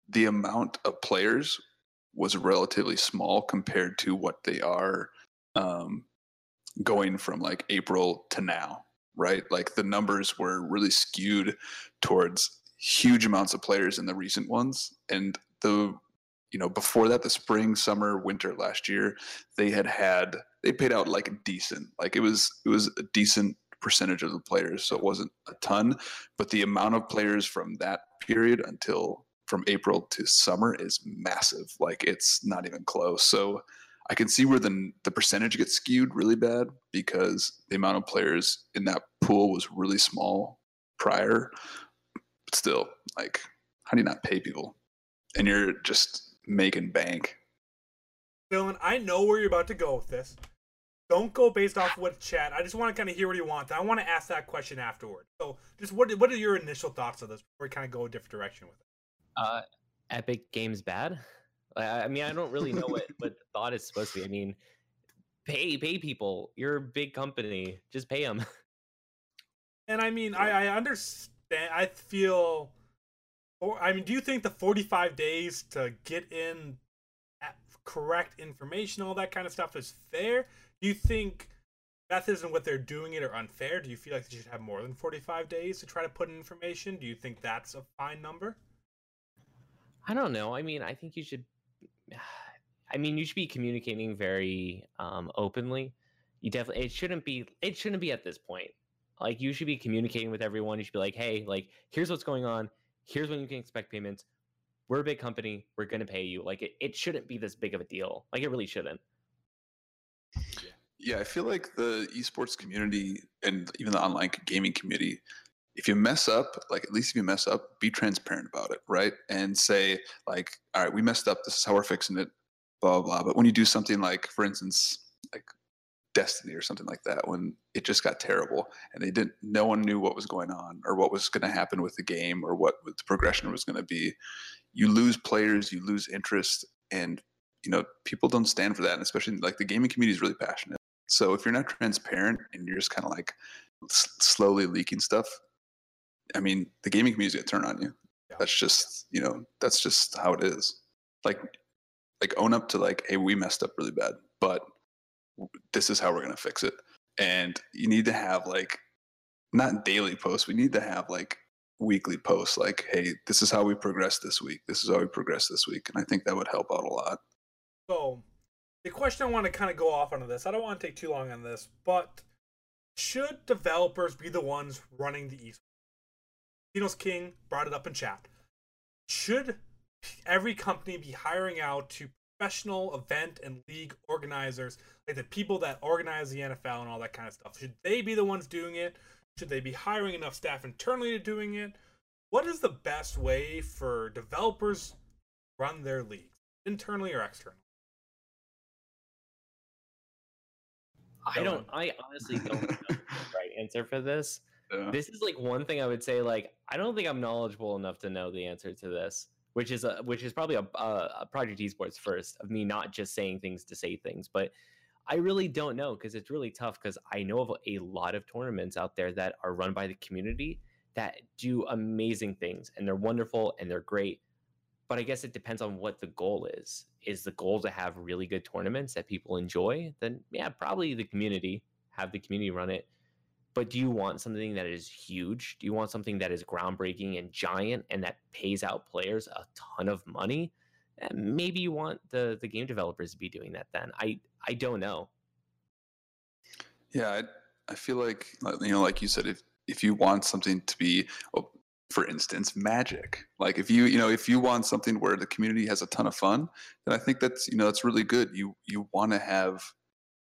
Speaker 2: the amount of players was relatively small compared to what they are um, going from like April to now, right? Like the numbers were really skewed towards huge amounts of players in the recent ones, and the you know before that the spring summer winter last year they had had they paid out like a decent. Like it was it was a decent percentage of the players so it wasn't a ton. But the amount of players from that period until from april to summer is massive. Like it's not even close. So i can see where the the percentage gets skewed really bad because the amount of players in that pool was really small prior. But still like how do you not pay people? And you're just making bank.
Speaker 1: Dylan, I know where you're about to go with this. Don't go based off what chat. I just want to kind of hear what you want. I want to ask that question afterward. So, just what what are your initial thoughts on this before we kind of go a different direction with it?
Speaker 3: Uh, Epic Games bad? I, I mean, I don't really know what what the thought is supposed to be. I mean, pay pay people. You're a big company. Just pay them.
Speaker 1: And I mean, I, I understand. I feel. Or I mean, do you think the 45 days to get in correct information, all that kind of stuff, is fair? Do you think methods and what they're doing it are unfair? Do you feel like they should have more than 45 days to try to put in information? Do you think that's a fine number?
Speaker 3: I don't know. I mean, I think you should. I mean, you should be communicating very um, openly. You definitely. It shouldn't be. It shouldn't be at this point. Like you should be communicating with everyone. You should be like, hey, like here's what's going on. Here's when you can expect payments. We're a big company. We're gonna pay you. Like it. It shouldn't be this big of a deal. Like it really shouldn't.
Speaker 1: Yeah.
Speaker 2: Yeah, I feel like the esports community and even the online gaming community, if you mess up, like at least if you mess up, be transparent about it, right? And say like, all right, we messed up. This is how we're fixing it. Blah blah. blah. But when you do something like, for instance, like Destiny or something like that, when it just got terrible and they didn't, no one knew what was going on or what was going to happen with the game or what the progression was going to be. You lose players, you lose interest, and you know people don't stand for that. And especially like the gaming community is really passionate. So if you're not transparent and you're just kind of like s- slowly leaking stuff, I mean, the gaming community is gonna turn on you.
Speaker 1: Yeah.
Speaker 2: That's just you know that's just how it is. Like like own up to like, hey, we messed up really bad, but this is how we're gonna fix it. And you need to have like not daily posts. We need to have like weekly posts. Like, hey, this is how we progress this week. This is how we progress this week. And I think that would help out a lot.
Speaker 1: So, the question I want to kind of go off onto this, I don't want to take too long on this, but should developers be the ones running the esports? Dinos King brought it up in chat. Should every company be hiring out to professional event and league organizers, like the people that organize the NFL and all that kind of stuff? Should they be the ones doing it? Should they be hiring enough staff internally to doing it? What is the best way for developers run their leagues, internally or externally?
Speaker 3: I don't. I honestly don't know the right answer for this.
Speaker 2: Yeah.
Speaker 3: This is like one thing I would say. Like, I don't think I'm knowledgeable enough to know the answer to this, which is a which is probably a, a, a Project Esports first of me not just saying things to say things, but I really don't know because it's really tough. Because I know of a lot of tournaments out there that are run by the community that do amazing things, and they're wonderful and they're great. But I guess it depends on what the goal is. Is the goal to have really good tournaments that people enjoy? Then yeah, probably the community have the community run it but do you want something that is huge? Do you want something that is groundbreaking and giant and that pays out players a ton of money? Eh, Maybe you want the the game developers to be doing that. Then I I don't know.
Speaker 2: Yeah, I, I feel like you know, like you said, if if you want something to be, oh, for instance, magic. Like if you you know if you want something where the community has a ton of fun, then I think that's you know that's really good. You you want to have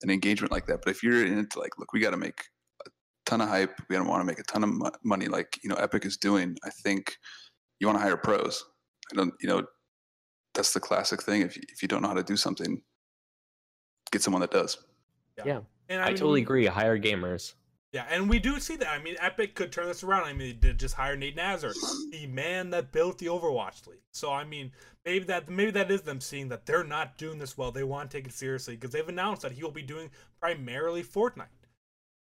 Speaker 2: an engagement like that. But if you're in it like, look, we got to make ton of hype. We don't want to make a ton of money, like you know Epic is doing. I think you want to hire pros. I don't, you know, that's the classic thing. If you, if you don't know how to do something, get someone that does.
Speaker 3: Yeah,
Speaker 1: And
Speaker 3: I,
Speaker 1: mean,
Speaker 3: totally agree. Hire gamers.
Speaker 1: Yeah, and we do see that. I mean, Epic could turn this around. I mean, they did just hire Nate Nanzer, the man that built the Overwatch League. So I mean, maybe that maybe that is them seeing that they're not doing this well. They want to take it seriously because they've announced that he will be doing primarily Fortnite.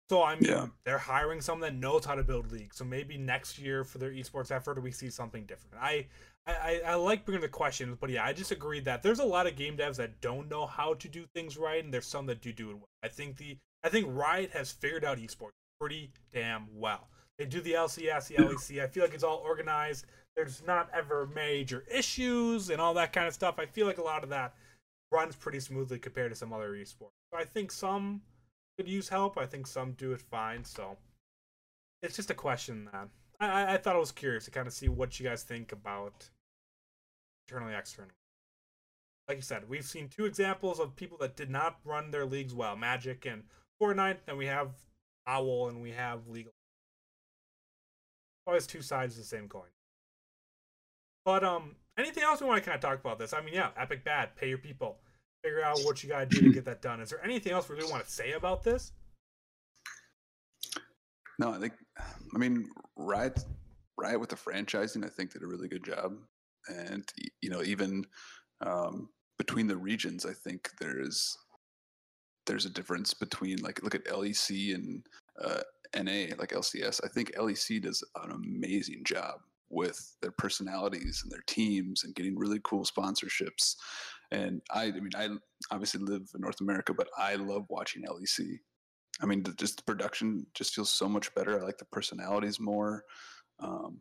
Speaker 1: So I mean,
Speaker 2: Yeah.
Speaker 1: they're hiring someone that knows how to build leagues. So maybe next year for their esports effort, we see something different. I. I, I like bringing the questions, but yeah, I just agree that there's a lot of game devs that don't know how to do things right, and there's some that do do it well. I think the I think Riot has figured out esports pretty damn well. They do the LCS, the LEC. I feel like it's all organized. There's not ever major issues and all that kind of stuff. I feel like a lot of that runs pretty smoothly compared to some other esports. So I think some could use help. I think some do it fine. So it's just a question that I, I- thought I was curious to kind of see what you guys think about internally, externally. Like you said, we've seen two examples of people that did not run their leagues well: Magic and Fortnite. And we have Owl and we have of- Always two sides of the same coin. But um, anything else we want to kind of talk about this? I mean, yeah, Epic bad. Pay your people. Figure out what you gotta do to get that done. Is there anything else we really want to say about this?
Speaker 2: No, I think, I mean, Riot, Riot with the franchising, I think did a really good job, and you know, even um, between the regions, I think there's there's a difference between like look at LEC and uh, NA, like LCS. I think LEC does an amazing job with their personalities and their teams and getting really cool sponsorships. And I, I mean, I obviously live in North America, but I love watching LEC. I mean, the, just the production just feels so much better. I like the personalities more. Um,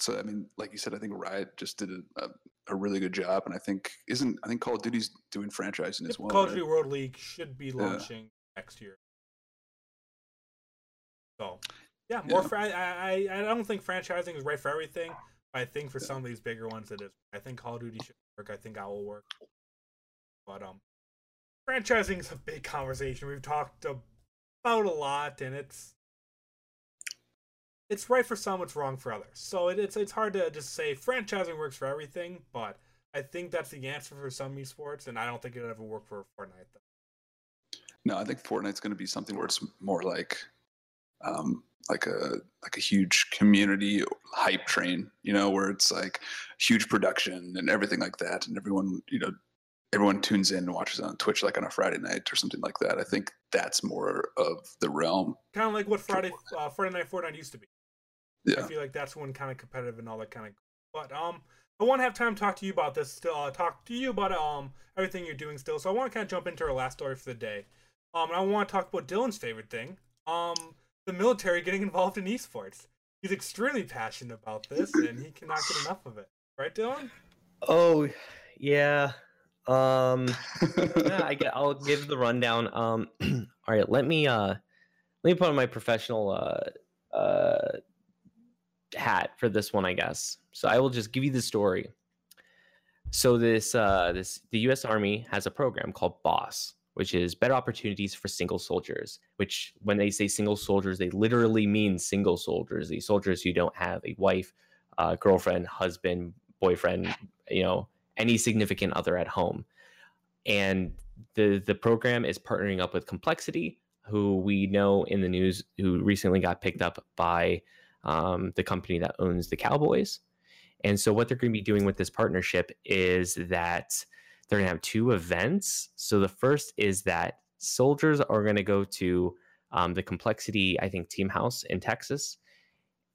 Speaker 2: so, I mean, like you said, I think Riot just did a, a, a really good job, and I think isn't I think Call of Duty's doing franchising as well.
Speaker 1: Call of
Speaker 2: right?
Speaker 1: Duty World League should be launching next year. So, yeah, more.
Speaker 2: Yeah.
Speaker 1: Fra- I, I I don't think franchising is right for everything. I think for some of these bigger ones, it is. I think Call of Duty should work. I think Owl will work. But um, franchising is a big conversation. We've talked about a lot, and it's it's right for some, it's wrong for others. So it, it's it's hard to just say franchising works for everything, but I think that's the answer for some esports, and I don't think it'll ever work for Fortnite though.
Speaker 2: No, I think Fortnite's going to be something where it's more like, um, like a like a huge community hype train, you know, where it's like huge production and everything like that, and everyone, you know, everyone tunes in and watches on Twitch like on a Friday night or something like that. I think that's more of the realm.
Speaker 1: Kind of like what Friday uh, Friday Night Fortnite used to be.
Speaker 2: Yeah.
Speaker 1: I feel like that's one kind of competitive and all that kind of. But um, I want to have time to talk to you about this still. Uh, talk to you about um everything you're doing still. So I want to kind of jump into our last story for the day. Um, and I want to talk about Dylan's favorite thing. Um, the military getting involved in esports. He's extremely passionate about this, and he cannot get enough of it. Right, Dylan?
Speaker 3: Oh, yeah. Um, yeah, I get. I'll give the rundown. Um, all right. Let me uh, let me put on my professional uh uh hat for this one, I guess. So I will just give you the story. So this uh this the U.S. Army has a program called BOSS, which is Better Opportunities for Single Soldiers. Which, when they say single soldiers, they literally mean single soldiers. These soldiers who don't have a wife, uh, girlfriend, husband, boyfriend, you know, any significant other at home. And the the program is partnering up with Complexity, who we know in the news who recently got picked up by um, the company that owns the Cowboys. And so what they're going to be doing with this partnership is that they're going to have two events. So the first is that soldiers are going to go to um, the Complexity, I think, team house in Texas,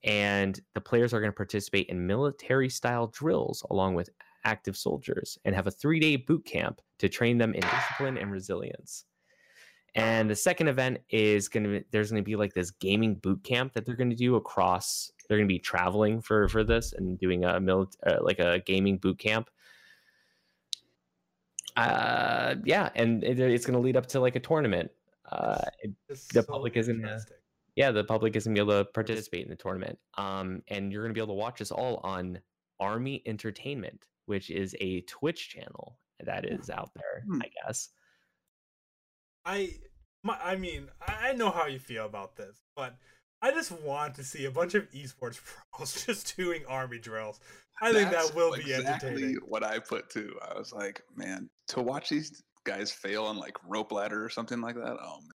Speaker 3: and the players are going to participate in military style drills along with active soldiers and have a three day boot camp to train them in discipline and resilience. And the second event is going to be there's going to be like this gaming boot camp that they're going to do across. They're going to be traveling for for this and doing a mil, uh, like a gaming boot camp. Uh, yeah, and it, it's going to lead up to like a tournament. Uh, it, the
Speaker 1: so
Speaker 3: public isn't uh, yeah, the public isn't gonna be able to participate in the tournament. Um, and you're gonna be able to watch us all on Army Entertainment, which is a Twitch channel that is out there,
Speaker 2: Hmm.
Speaker 3: I guess.
Speaker 1: I, my, I mean, I I know how you feel about this, but I just want to see a bunch of esports pros just doing army drills. I think
Speaker 2: That's
Speaker 1: that will be
Speaker 2: exactly
Speaker 1: entertaining.
Speaker 2: what I put too. I was like, man, to watch these guys fail on like rope ladder or something like that. Oh, man,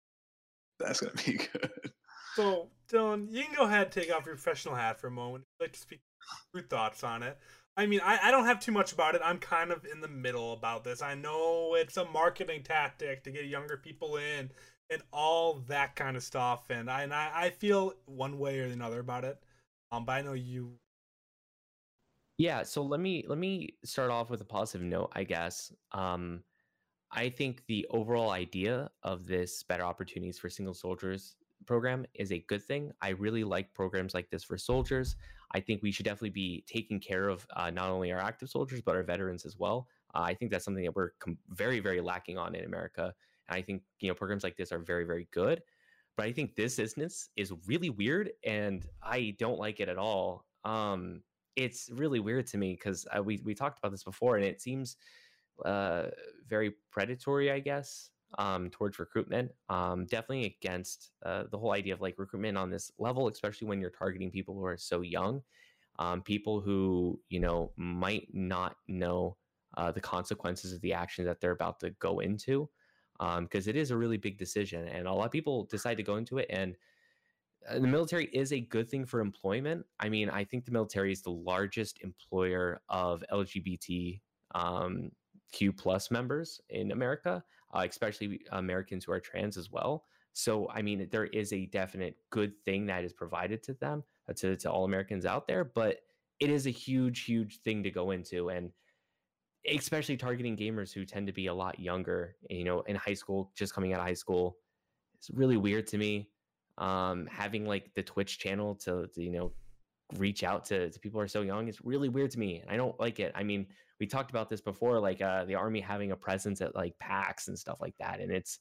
Speaker 2: that's gonna be good.
Speaker 1: So, Dylan, you can go ahead and take off your professional hat for a moment. I'd like to speak your thoughts on it. I mean, I, I don't have too much about it. I'm kind of in the middle about this. I know it's a marketing tactic to get younger people in and all that kind of stuff. And I, and I, I feel one way or another about it. Um, but I know you.
Speaker 3: Yeah, so let me let me start off with a positive note, I guess. Um, I think the overall idea of this better opportunities for single soldiers program is a good thing. I really like programs like this for soldiers. I think we should definitely be taking care of uh, not only our active soldiers but our veterans as well. Uh, I think that's something that we're com- very very lacking on in America, and I think you know programs like this are very very good. But I think this instance is really weird, and I don't like it at all. Um, it's really weird to me because we we talked about this before, and it seems uh, very predatory, I guess, um, towards recruitment. Um, definitely against uh, the whole idea of like recruitment on this level, especially when you're targeting people who are so young, um, people who you know might not know uh, the consequences of the action that they're about to go into, because it is a really big decision, and a lot of people decide to go into it and uh, the military is a good thing for employment. I mean, I think the military is the largest employer of LGBT um, Q plus members in America, uh, especially Americans who are trans as well. So, I mean, there is a definite good thing that is provided to them, uh, to, to all Americans out there, but it is a huge, huge thing to go into. And especially targeting gamers who tend to be a lot younger, you know, in high school, just coming out of high school. It's really weird to me um, having like the Twitch channel to, to you know reach out to, to people who are so young is really weird to me. and I don't like it. I mean, we talked about this before, like uh, the army having a presence at like PAX and stuff like that, and it's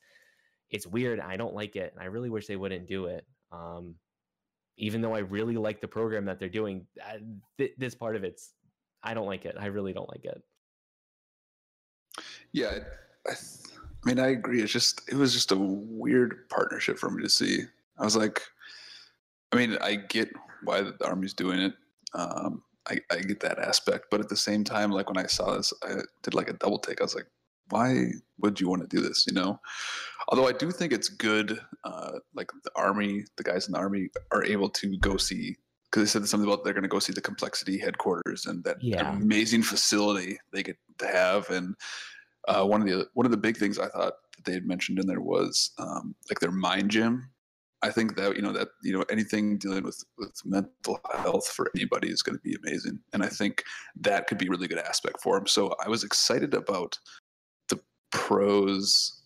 Speaker 3: it's weird. I don't like it, and I really wish they wouldn't do it. Um, even though I really like the program that they're doing, uh, th- this part of it's I don't like it. I really don't like it.
Speaker 2: Yeah, I, mean, I agree. It's just it was just a weird partnership for me to see. I was like, I mean, I get why the army's doing it. Um, I, I get that aspect, but at the same time, like when I saw this, I did like a double take. I was like, why would you want to do this? You know, although I do think it's good. Uh, like the army, the guys in the army are able to go see because they said something about they're going to go see the complexity headquarters and that
Speaker 3: Yeah.
Speaker 2: amazing facility they get to have. And uh, one of the one of the big things I thought that they had mentioned in there was um, like their mind gym. I think that you know that you know anything dealing with with mental health for anybody is going to be amazing, and I think that could be a really good aspect for them. So I was excited about the pros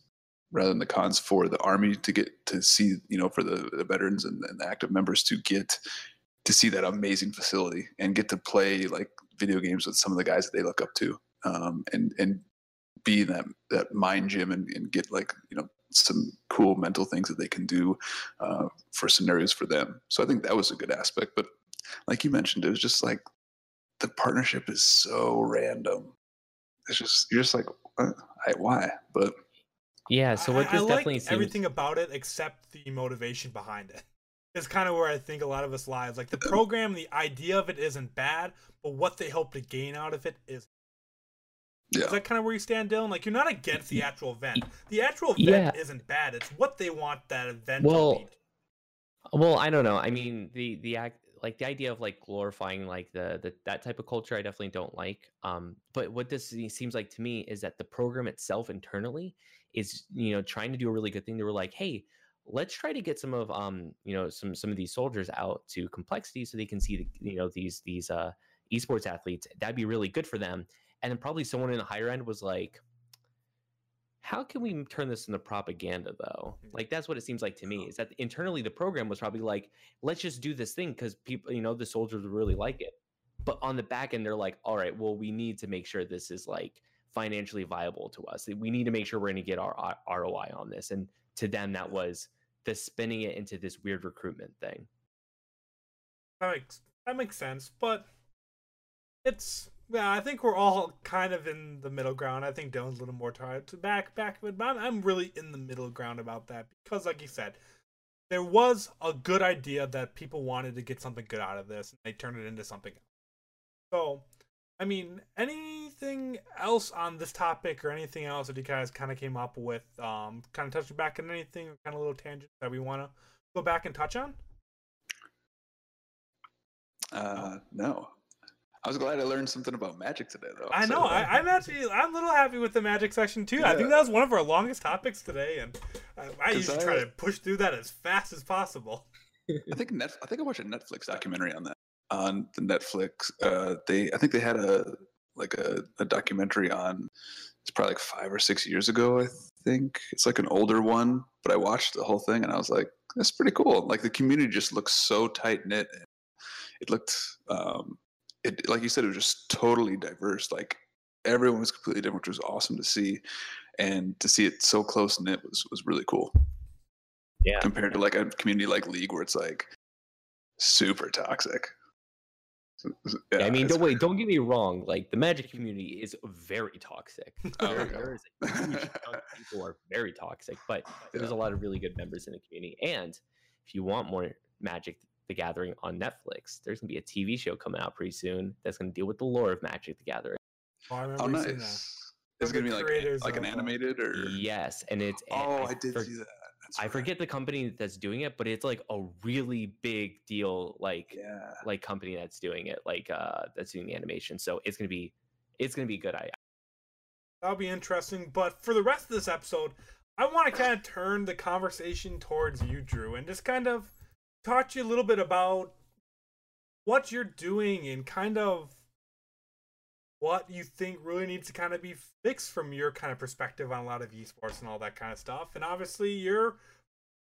Speaker 2: rather than the cons for the army to get to see you know for the, the veterans and, and the active members to get to see that amazing facility and get to play like video games with some of the guys that they look up to um, and and be in that that mind gym and, and get like you know some cool mental things that they can do uh, for scenarios for them so i think that was a good aspect but like you mentioned it was just like the partnership is so random it's just you're just like uh, I, why but
Speaker 3: Yeah, so what
Speaker 1: I,
Speaker 3: this
Speaker 1: I
Speaker 3: definitely
Speaker 1: like
Speaker 3: seems
Speaker 1: everything about it except the motivation behind it. It's kind of where I think a lot of us lies. Like the program, the idea of it isn't bad, but what they hope to gain out of it is.
Speaker 2: Yeah
Speaker 1: Is that kind of where you stand, Dylan? Like you're not against the actual event. The actual event
Speaker 3: Yeah.
Speaker 1: isn't bad. It's what they want that event
Speaker 3: Well,
Speaker 1: to lead.
Speaker 3: Well, I don't know. I mean, the the act like the idea of like glorifying like the, the that type of culture, I definitely don't like. Um, but what this seems like to me is that the program itself internally is you know trying to do a really good thing. They were like, hey, let's try to get some of um you know some some of these soldiers out to complexity so they can see the you know these these uh esports athletes. That'd be really good for them. And then probably someone in the higher end was like, how can we turn this into propaganda though?
Speaker 1: Mhm.
Speaker 3: like that's what it seems like to me is that internally the program was probably like let's just do this thing because people you know the soldiers really like it. But on the back end they're like all right well we need to make sure this is like financially viable to us. We need to make sure we're going to get our roi on this. And to them that was the spinning it into this weird recruitment thing.
Speaker 1: That makes that makes sense, but it's yeah. I think we're all kind of in the middle ground. I think Dylan's a little more tired to back back, but I'm, I'm really in the middle ground about that because, like you said, there was a good idea that people wanted to get something good out of this, and they turned it into something. else. So, I mean, anything else on this topic or anything else that you guys kind of came up with, um, kind of touching back on anything, kind of little tangents that we want to go back and touch on?
Speaker 2: uh no i was glad i learned something about magic today though
Speaker 1: I know.
Speaker 2: uh,
Speaker 1: I, I'm actually I'm a little happy with the magic section too. I think that was one of our longest topics today, and I, I usually try to push through that as fast as possible.
Speaker 2: I think Net, I think I watched a Netflix documentary on that. On the Netflix, uh, they I think they had a like a, a documentary on. It's probably like five or six years ago. I think it's like an older one, but I watched the whole thing and I was like, that's pretty cool. Like the community just looks so tight knit. It looked, um, it like you said, it was just totally diverse. Like everyone was completely different, which was awesome to see, and to see it so close knit was was really cool
Speaker 3: yeah
Speaker 2: compared to like a community like League where it's like super toxic.
Speaker 3: Yeah, I mean, don't wait. Don't get me wrong. Like the magic community is very toxic.
Speaker 2: Oh,
Speaker 3: There- there is a huge people are very toxic, but there's a lot of really good members in the community. And if you want more Magic the Gathering on Netflix, there's gonna be a TV show coming out pretty soon that's gonna deal with the lore of Magic the Gathering.
Speaker 1: Oh, I remember
Speaker 2: Oh,
Speaker 1: you that.
Speaker 2: nice.
Speaker 1: From
Speaker 2: Is it gonna be like like an
Speaker 1: uh,
Speaker 2: animated or?
Speaker 3: Yes, and it's and
Speaker 2: Oh, I did
Speaker 3: for-
Speaker 2: see that. That's
Speaker 3: I
Speaker 2: right.
Speaker 3: forget the company that's doing it, but it's like a really big deal, like
Speaker 2: Yeah.
Speaker 3: like company that's doing it, like uh that's doing the animation. So it's gonna be it's gonna be good. I
Speaker 1: That'll be interesting. But for the rest of this episode, I want to kind of turn the conversation towards you, Drew, and just kind of talk to you a little bit about what you're doing and kind of what you think really needs to kind of be fixed from your kind of perspective on a lot of esports and all that kind of stuff. And obviously, you're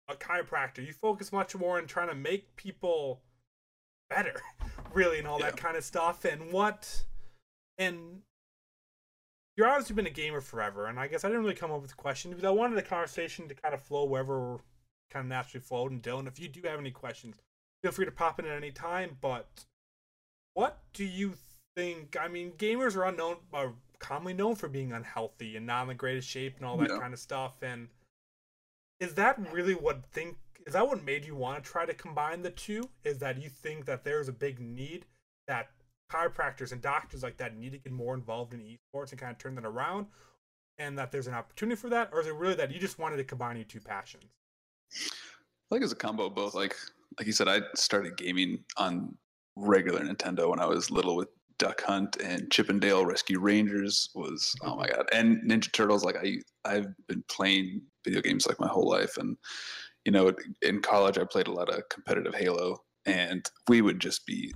Speaker 1: a chiropractor. You focus much more on trying to make people better, really, and all that kind of stuff. And what, and you're obviously been a gamer forever, and I guess I didn't really come up with a question, but I wanted the conversation to kind of flow wherever kind of naturally flowed. And Dylan, if you do have any questions, feel free to pop in at any time. But what do you think? I mean, gamers are unknown, are commonly known for being unhealthy and not in the greatest shape and all that
Speaker 2: Yeah.
Speaker 1: kind of stuff. And is that really what think is that what made you want to try to combine the two? Is that you think that there's a big need that chiropractors and doctors like that need to get more involved in esports and kind of turn that around, and that there's an opportunity for that, or is it really that you just wanted to combine your two passions?
Speaker 2: I think it's a combo of both. Like like you said, I started gaming on regular Nintendo when I was little with Duck Hunt and Chip 'n Dale Rescue Rangers was oh my god and Ninja Turtles. Like I I've been playing video games like my whole life, and you know in college I played a lot of competitive Halo, and we would just be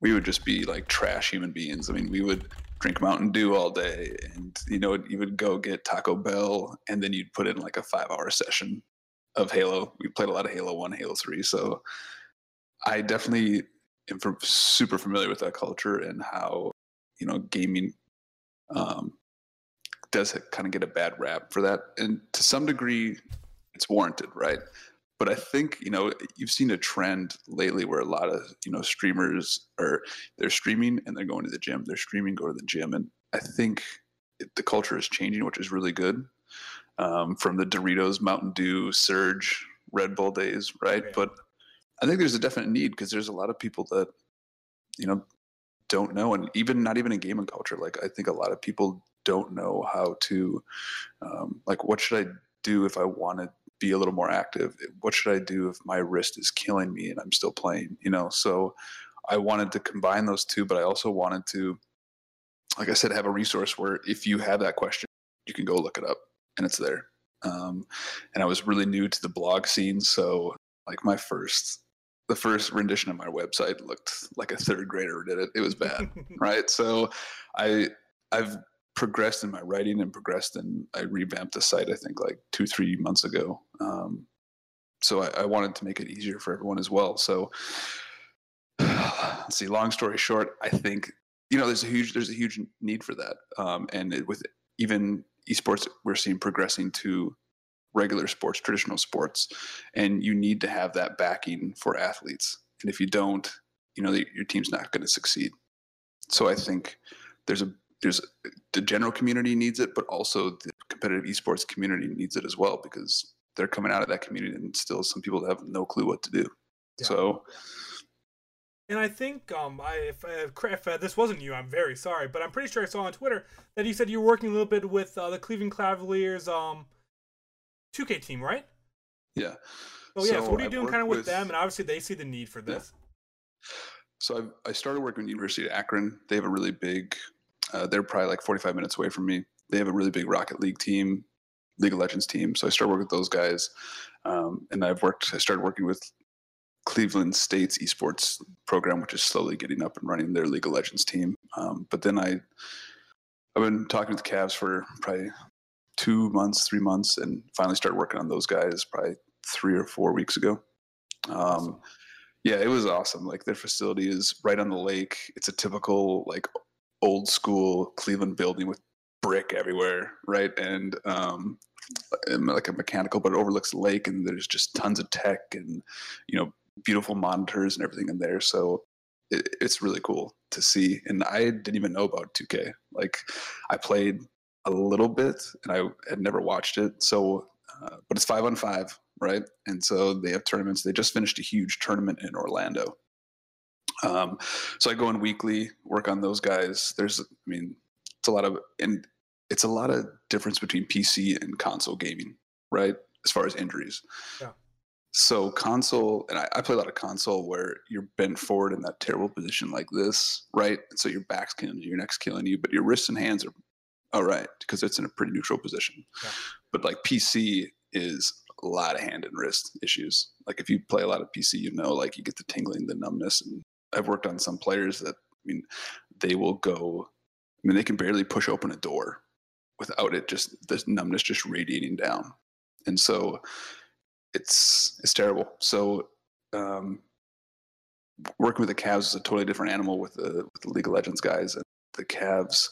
Speaker 2: we would just be like trash human beings. I mean, we would drink Mountain Dew all day, and you know you would go get Taco Bell, and then you'd put in like a five hour session of Halo. We played a lot of Halo One, Halo Three, so I definitely am super familiar with that culture and how you know gaming um, does kind of get a bad rap for that, and to some degree, it's warranted, right? But I think you know you've seen a trend lately where a lot of you know streamers are they're streaming and they're going to the gym. They're streaming, go to the gym, and I think the culture is changing, which is really good um, from the Doritos, Mountain Dew, Surge, Red Bull days, right?
Speaker 1: Yeah.
Speaker 2: But I think there's a definite need because there's a lot of people that you know don't know, and even not even in gaming culture. Like I think a lot of people don't know how to um, like what should I do if I want to be a little more active? What should I do if my wrist is killing me and I'm still playing? You know, so I wanted to combine those two, but I also wanted to, like I said, have a resource where if you have that question, you can go look it up and it's there. Um, and I was really new to the blog scene, so like my first, the first rendition of my website looked like a third grader did it. It was bad, right? So I I've progressed in my writing and progressed and I revamped the site I think like two three months ago. Um, so I, I wanted to make it easier for everyone as well. So let's see. Long story short, I think you know there's a huge there's a huge need for that, um, and it, with even esports, we're seeing progressing to regular sports, traditional sports, and you need to have that backing for athletes. And if you don't, you know your team's not going to succeed. So I think there's a there's the general community needs it, but also the competitive esports community needs it as well because they're coming out of that community and still some people have no clue what to do.
Speaker 1: Yeah.
Speaker 2: So
Speaker 1: And I think um, I, if, if, if uh, this wasn't you, I'm very sorry, but I'm pretty sure I saw on Twitter that you said you were working a little bit with uh, the Cleveland Cavaliers um, 2K team, right?
Speaker 2: yeah.
Speaker 1: Oh yeah, so,
Speaker 2: So
Speaker 1: what are you
Speaker 2: I've
Speaker 1: doing kind of with,
Speaker 2: with-
Speaker 1: them? And obviously they see the need for this.
Speaker 2: So I, I started working with University of Akron. They have a really big. Uh, they're probably like 45 minutes away from me. They have a really big Rocket League team, League of Legends team. So I started working with those guys, um, and I've worked. I started working with Cleveland State's esports program, which is slowly getting up and running their League of Legends team. Um, but then I, I've been talking with the Cavs for probably two months, three months, and finally started working on those guys probably three or four weeks ago. Um, yeah, it was awesome. Like their facility is right on the lake. It's a typical like old school Cleveland building with brick everywhere, right? And um and like a mechanical, but it overlooks the lake and there's just tons of tech and you know, beautiful monitors and everything in there. So it, it's really cool to see. And I didn't even know about 2K. Like I played a little bit and I had never watched it. So uh, but it's five on five, right? And so they have tournaments. They just finished a huge tournament in Orlando. Um, so I go in weekly, work on those guys. There's, I mean, it's a lot of, and it's a lot of difference between PC and console gaming, right? As far as injuries.
Speaker 1: Yeah.
Speaker 2: So console, and I, I play a lot of console where you're bent forward in that terrible position like this, right? And so your back's killing you, your neck's killing you, but your wrists and hands are all right because it's in a pretty neutral position.
Speaker 1: Yeah.
Speaker 2: But like PC is a lot of hand and wrist issues. Like if you play a lot of PC, you know, like you get the tingling, the numbness. And I've worked on some players that, I mean, they will go, I mean, they can barely push open a door without it just, the numbness just radiating down. And so it's, it's terrible. So, um, working with the Cavs is a totally different animal with the, with the League of Legends guys. And the Cavs,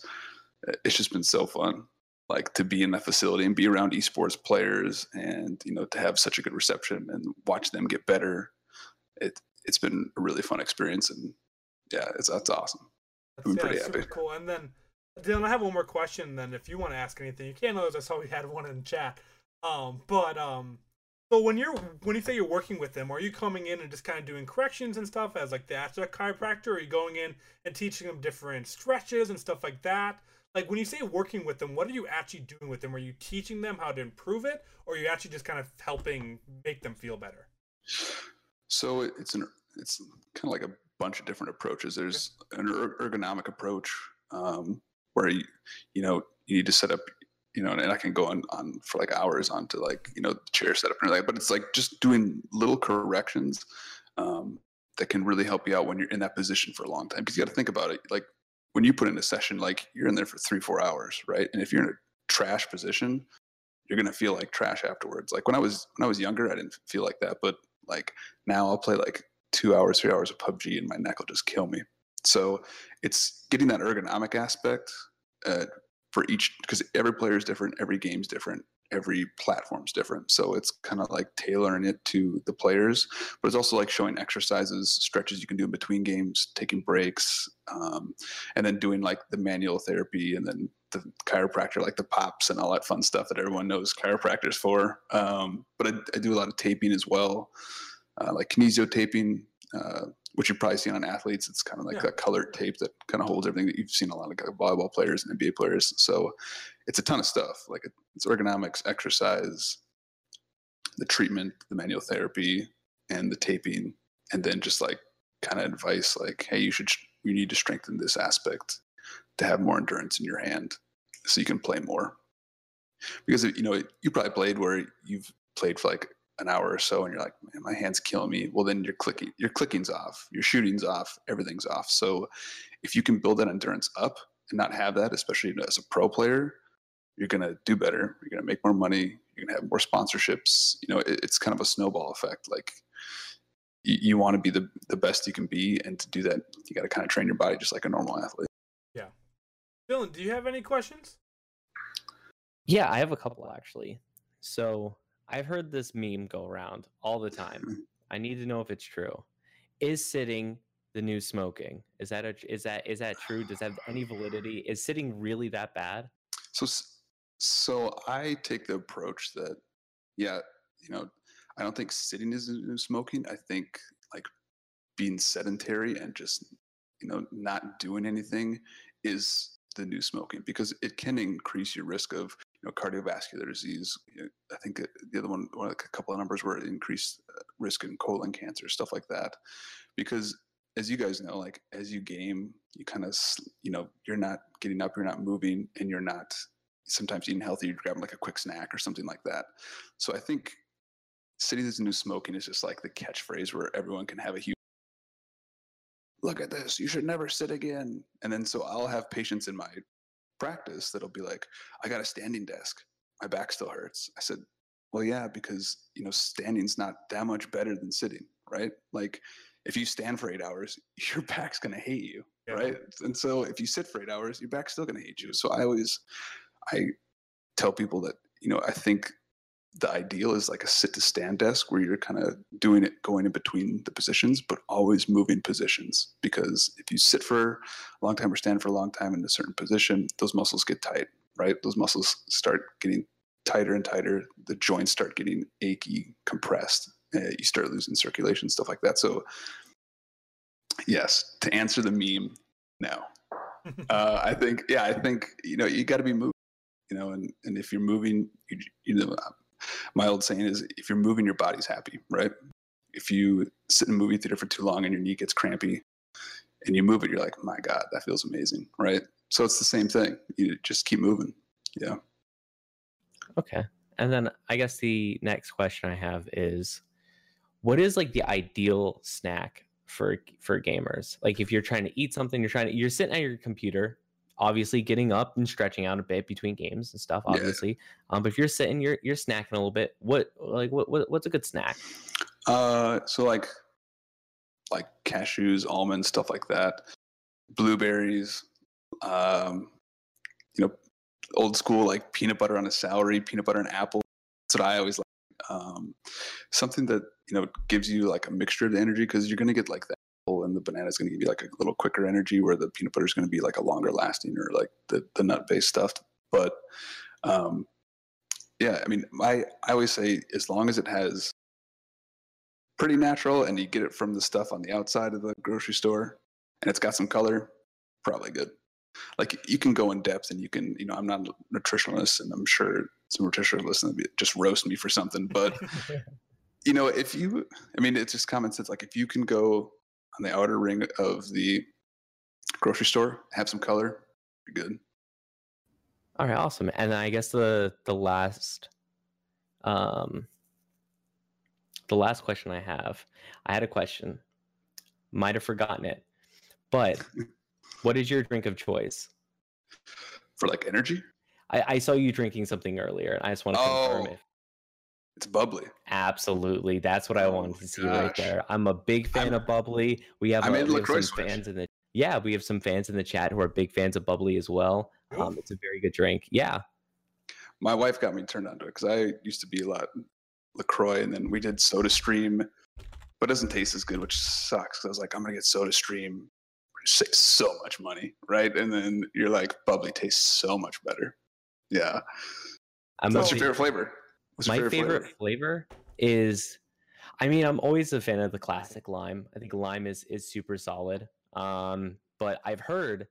Speaker 2: it's just been so fun like to be in that facility and be around esports players and you know to have such a good reception and watch them get better it it's been a really fun experience and yeah it's that's awesome
Speaker 1: That's,
Speaker 2: I'm
Speaker 1: yeah,
Speaker 2: pretty happy.
Speaker 1: cool. And then Dylan, I have one more question. Then, if you want to ask anything, you can. Others, I saw we had one in chat. Um, but um, so when you're when you say you're working with them, are you coming in and just kind of doing corrections and stuff as like the aspect chiropractor? Or are you going in and teaching them different stretches and stuff like that? Like when you say working with them, what are you actually doing with them? Are you teaching them how to improve it, or are you actually just kind of helping make them feel better?
Speaker 2: So it's an it's kind of like a bunch of different approaches. There's an ergonomic approach um, where you you know you need to set up you know, and I can go on, on for like hours onto like, you know, the chair setup and everything, but it's like just doing little corrections um, that can really help you out when you're in that position for a long time. Cause you got to think about it. Like when you put in a session, like you're in there for three, four hours, right? And if you're in a trash position, you're going to feel like trash afterwards. Like when I was, when I was younger, I didn't feel like that, but like now I'll play like two hours, three hours of PUBG and my neck will just kill me. So it's getting that ergonomic aspect uh, for each because every player is different, every game's different, every platform's different. So it's kind of like tailoring it to the players, but it's also like showing exercises, stretches you can do in between games, taking breaks, um, and then doing like the manual therapy and then the chiropractor, like the pops and all that fun stuff that everyone knows chiropractors for. Um, but I, I, do a lot of taping as well, uh, like kinesio taping. Uh, which you've probably seen on athletes. It's kind of like yeah. a colored tape that kind of holds everything that you've seen a lot of volleyball players and NBA players. So it's a ton of stuff. Like it's ergonomics, exercise, the treatment, the manual therapy, and the taping, and then just like kind of advice like, hey, you should you need to strengthen this aspect to have more endurance in your hand, so you can play more. Because you know you probably played where you've played for like an hour or so and you're like man my hand's killing me. Well then your clicking your clicking's off your shooting's off everything's off. So if you can build that endurance up and not have that especially as a pro player you're going to do better you're going to make more money you're going to have more sponsorships you know it, it's kind of a snowball effect like you, you want to be the, the best you can be and to do that you got to kind of train your body just like a normal athlete.
Speaker 1: Yeah. Dylan do you have any questions?
Speaker 3: Yeah i have a couple actually. So I've heard this meme go around all the time. I need to know if it's true. Is sitting the new smoking? Is that a, is that is that true? Does that have any validity? Is sitting really that bad?
Speaker 2: So so I take the approach that yeah, you know, I don't think sitting is the new smoking. I think like being sedentary and just you know not doing anything is the new smoking because it can increase your risk of know, cardiovascular disease. I think the other one, like a couple of numbers were increased uh, risk in colon cancer, stuff like that. Because as you guys know, like as you game, you kind of, you know, you're not getting up, you're not moving, and you're not sometimes eating healthy. You're grabbing like a quick snack or something like that. So I think sitting is new smoking is just like the catchphrase where everyone can have a huge look at this you should never sit again and then so i'll have patients in my practice that'll be like, I got a standing desk. My back still hurts. I said, well, yeah, because, you know, standing's not that much better than sitting, right? Like if you stand for eight hours, your back's going to hate you, yeah. right? And so if you sit for eight hours, your back's still going to hate you. So I always, I tell people that, you know, I think the ideal is like a sit to stand desk where you're kind of doing it going in between the positions but always moving positions. Because if you sit for a long time or stand for a long time in a certain position those muscles get tight right? Those muscles start getting tighter and tighter. The joints start getting achy compressed uh, you start losing circulation stuff like that. So yes to answer the meme no. Uh, i think yeah i think you know you got to be moving you know and, and if you're moving you, you know my old saying is if you're moving, your body's happy, right? If you sit in a movie theater for too long and your knee gets crampy and you move it, you're like, my God, that feels amazing, right? So it's the same thing. You just keep moving. Yeah.
Speaker 3: Okay. And then I guess the next question I have is what is like the ideal snack for for gamers? Like if you're trying to eat something, you're trying to you're sitting at your computer, obviously getting up and stretching out a bit between games and stuff obviously yeah. um, but if you're sitting you're you're snacking a little bit what like what, what what's a good snack
Speaker 2: uh so like like cashews almonds stuff like that blueberries um you know old school like peanut butter on a celery peanut butter and apple that's what i always like um something that you know gives you like a mixture of the energy because you're going to get like that and the banana is going to give you like a little quicker energy, where the peanut butter is going to be like a longer lasting or like the the nut based stuff. But um, yeah, I mean, I I always say as long as it has pretty natural and you get it from the stuff on the outside of the grocery store and it's got some color, probably good. Like you can go in depth and you can, you know, I'm not a nutritionalist and I'm sure some nutritionists just roast me for something, but you know, if you, I mean, it's just common sense. Like if you can go on the outer ring of the grocery store, have some color, you're good.
Speaker 3: All right, awesome. And I guess the the last um the last question I have, I had a question. Might have forgotten it. But what is your drink of choice?
Speaker 2: For like energy?
Speaker 3: I, I saw you drinking something earlier. And I just want to oh, confirm it.
Speaker 2: It's bubly.
Speaker 3: Absolutely. That's what I oh wanted to see gosh. right there. I'm a big fan I'm, of bubly. We have, a, we have some switch. fans in the yeah, we have some fans in the chat who are big fans of bubly as well. Um, it's a very good drink. Yeah.
Speaker 2: My wife got me turned on to it because I used to be a lot LaCroix and then we did Soda Stream, but it doesn't taste as good, which sucks. I was like, I'm going to get Soda Stream, save so much money, right? And then you're like, bubly tastes so much better. Yeah. I'm so what's your favorite flavor? What's
Speaker 3: my favorite, favorite flavor? flavor is, I mean, I'm always a fan of the classic lime. I think lime is is super solid. Um, but I've heard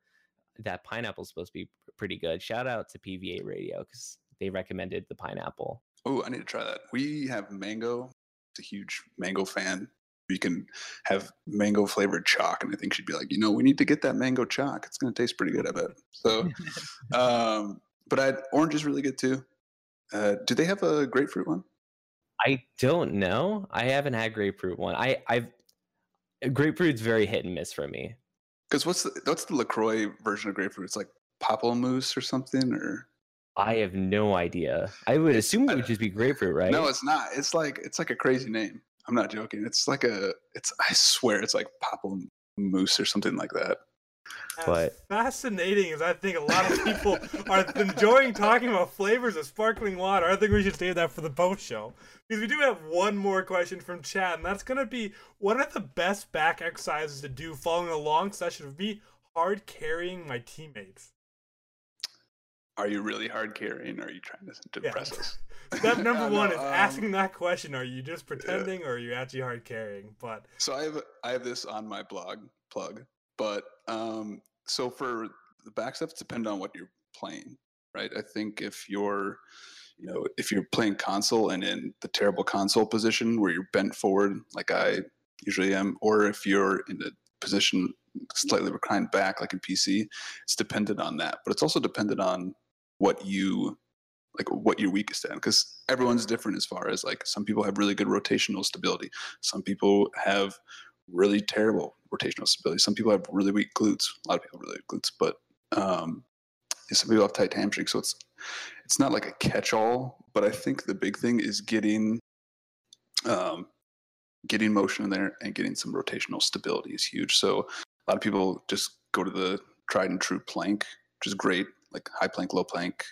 Speaker 3: that pineapple is supposed to be pretty good. Shout out to PVA Radio because they recommended the pineapple.
Speaker 2: Oh, I need to try that. We have mango. It's a huge mango fan. You can have mango flavored chalk, and I think she'd be like, you know, we need to get that mango chalk. It's going to taste pretty good, I bet. So, um, but I orange is really good too. Uh, do they have a grapefruit one?
Speaker 3: I don't know. I haven't had grapefruit one. I I've grapefruit's very hit and miss for me.
Speaker 2: Because what's the what's the Lacroix version of grapefruit? It's like pamplemousse or something, or
Speaker 3: I have no idea. I would assume it would just be grapefruit, right?
Speaker 2: No, it's not. It's like it's like a crazy name. I'm not joking. It's like a it's I swear it's like pamplemousse or something like that.
Speaker 1: As but fascinating as I think a lot of people are enjoying talking about flavors of sparkling water, I think we should save that for the post show. Because we do have one more question from chat, and that's gonna be what are the best back exercises to do following a long session of me hard carrying my teammates?
Speaker 2: Are you really hard carrying or are you trying to impress yeah. us?
Speaker 1: Step number one is um, asking that question. Are you just pretending yeah. or are you actually hard carrying? But
Speaker 2: so I have I have this on my blog plug but um, so for the back stuff, steps, depend on what you're playing, right? I think if you're, you know, if you're playing console and in the terrible console position where you're bent forward, like I usually am, or if you're in the position slightly reclined back, like in PC, it's dependent on that. But it's also dependent on what you like what you're weakest in because everyone's different as far as like some people have really good rotational stability some people have really terrible rotational stability. Some people have really weak glutes. A lot of people have really weak glutes, but um, some people have tight hamstrings. So it's it's not like a catch-all. But I think the big thing is getting um, getting motion in there and getting some rotational stability is huge. So a lot of people just go to the tried and true plank, which is great, like high plank, low plank.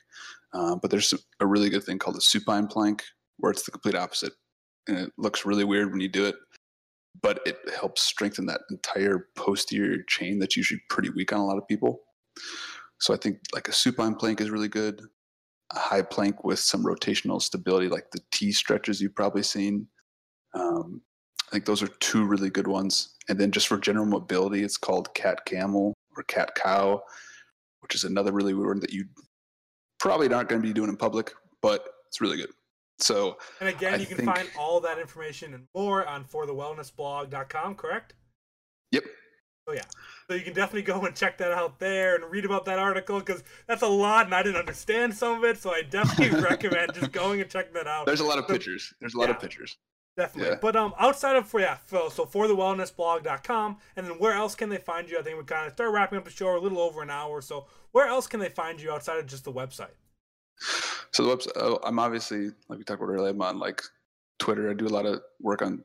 Speaker 2: Um, but there's a really good thing called the supine plank, where it's the complete opposite, and it looks really weird when you do it but it helps strengthen that entire posterior chain that's usually pretty weak on a lot of people. So I think like a supine plank is really good. A high plank with some rotational stability, like the T stretches you've probably seen. Um, I think those are two really good ones. And then just for general mobility, it's called cat camel or cat cow, which is another really weird one that you probably aren't going to be doing in public, but it's really good. So,
Speaker 1: and again, I you can think... find all that information and more on forthewellnessblog.com, correct?
Speaker 2: Yep.
Speaker 1: Oh yeah. So you can definitely go and check that out there and read about that article because that's a lot and I didn't understand some of it. So I definitely recommend just going and checking that out.
Speaker 2: There's a lot of so, pictures. There's a lot yeah, of pictures.
Speaker 1: Definitely. Yeah. But um, outside of for yeah, so for the wellnessblog.com, and then where else can they find you? I think we kind of start wrapping up the show a little over an hour. So where else can they find you outside of just the website?
Speaker 2: So the website, oh, I'm obviously like we talked about earlier. I'm on like Twitter. I do a lot of work on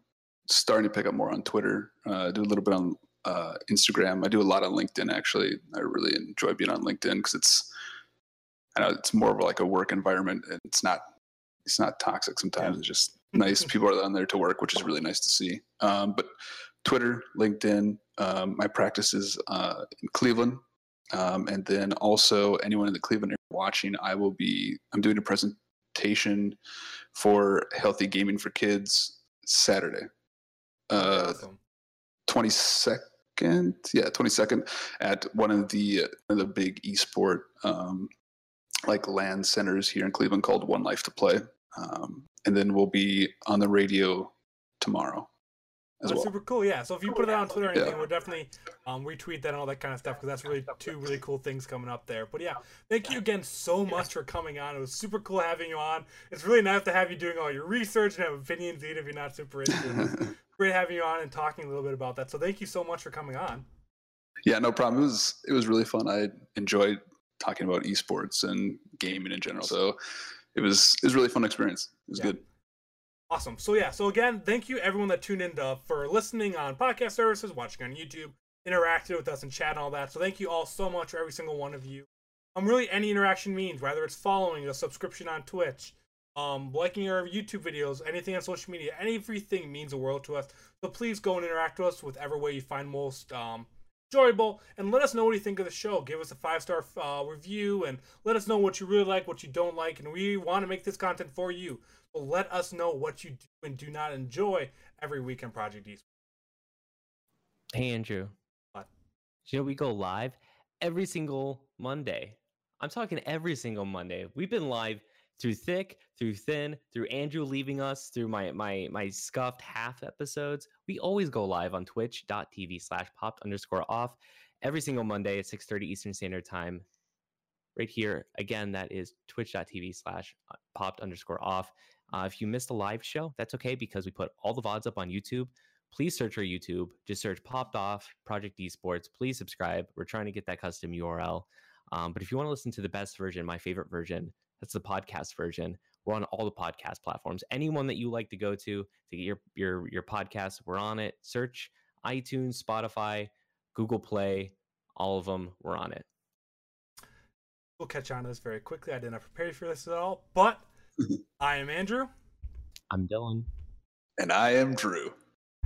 Speaker 2: starting to pick up more on Twitter. Uh, I do a little bit on uh, Instagram. I do a lot on LinkedIn. Actually, I really enjoy being on LinkedIn because it's I know it's more of like a work environment. And it's not it's not toxic. Sometimes yeah. it's just nice. People are on there to work, which is really nice to see. Um, but Twitter, LinkedIn. Um, my practice is uh, in Cleveland, um, and then also anyone in the Cleveland area watching, I will be. I'm doing a presentation for healthy gaming for kids Saturday, uh,
Speaker 1: awesome.
Speaker 2: 22nd. Yeah, 22nd at one of the one of the big esport um, like LAN centers here in Cleveland called One Life to Play, um, and then we'll be on the radio tomorrow
Speaker 1: That's
Speaker 2: well.
Speaker 1: super cool. Yeah. So if you put it on Twitter or anything,
Speaker 2: Yeah.
Speaker 1: we'll definitely um, retweet that and all that kind of stuff because that's really two really cool things coming up there. But yeah, thank you again so much for coming on. It was super cool having you on. It's really nice to have you doing all your research and have opinions, even if you're not super into it. Great having you on and talking a little bit about that. So thank you so much for coming on.
Speaker 2: yeah, no problem. It was it was really fun. I enjoyed talking about esports and gaming in general. So it was it was a really fun experience. It was
Speaker 1: Yeah.
Speaker 2: good.
Speaker 1: Awesome. So yeah. So again, thank you everyone that tuned in for listening on podcast services, watching on YouTube, interacted with us and chat and all that. So thank you all so much for every single one of you. Um, really any interaction means whether it's following, a subscription on Twitch, um, liking our YouTube videos, anything on social media, everything means the world to us. So please go and interact with us whichever way you find most um enjoyable and let us know what you think of the show give us a five star uh, review and let us know what you really like what you don't like and we want to make this content for you so let us know what you do and do not enjoy every week on Project Esports
Speaker 3: Hey Andrew.
Speaker 1: What?
Speaker 3: You know we go live every single Monday. I'm talking every single Monday. We've been live through thick, through thin, through Andrew leaving us, through my my my scuffed half episodes. We always go live on twitch.tv slash popped underscore off every single Monday at 6:30 Eastern Standard Time. Right here. Again, that is twitch.tv slash uh, popped underscore off. Uh, if you missed a live show, that's okay because we put all the VODs up on YouTube please search our YouTube. Just search Popped Off Project Esports. Please subscribe. We're trying to get that custom URL. Um, but if you want to listen to the best version, my favorite version, that's the podcast version. We're on all the podcast platforms. Anyone that you like to go to to get your your your podcast, we're on it. Search iTunes, Spotify, Google Play, all of them. We're on it.
Speaker 1: we'll catch on to this very quickly i did not prepare you for this at all but i am andrew.
Speaker 3: I'm Dylan.
Speaker 2: And I am Drew.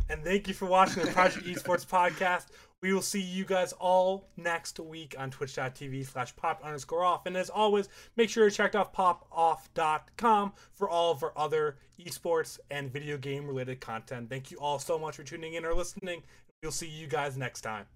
Speaker 1: and thank you for watching the project esports podcast. We will see you guys all next week on twitch.tv slash pop underscore off. And as always make sure to check out popoff.com for all of our other esports and video game related content. Thank you all so much for tuning in or listening. We'll see you guys next time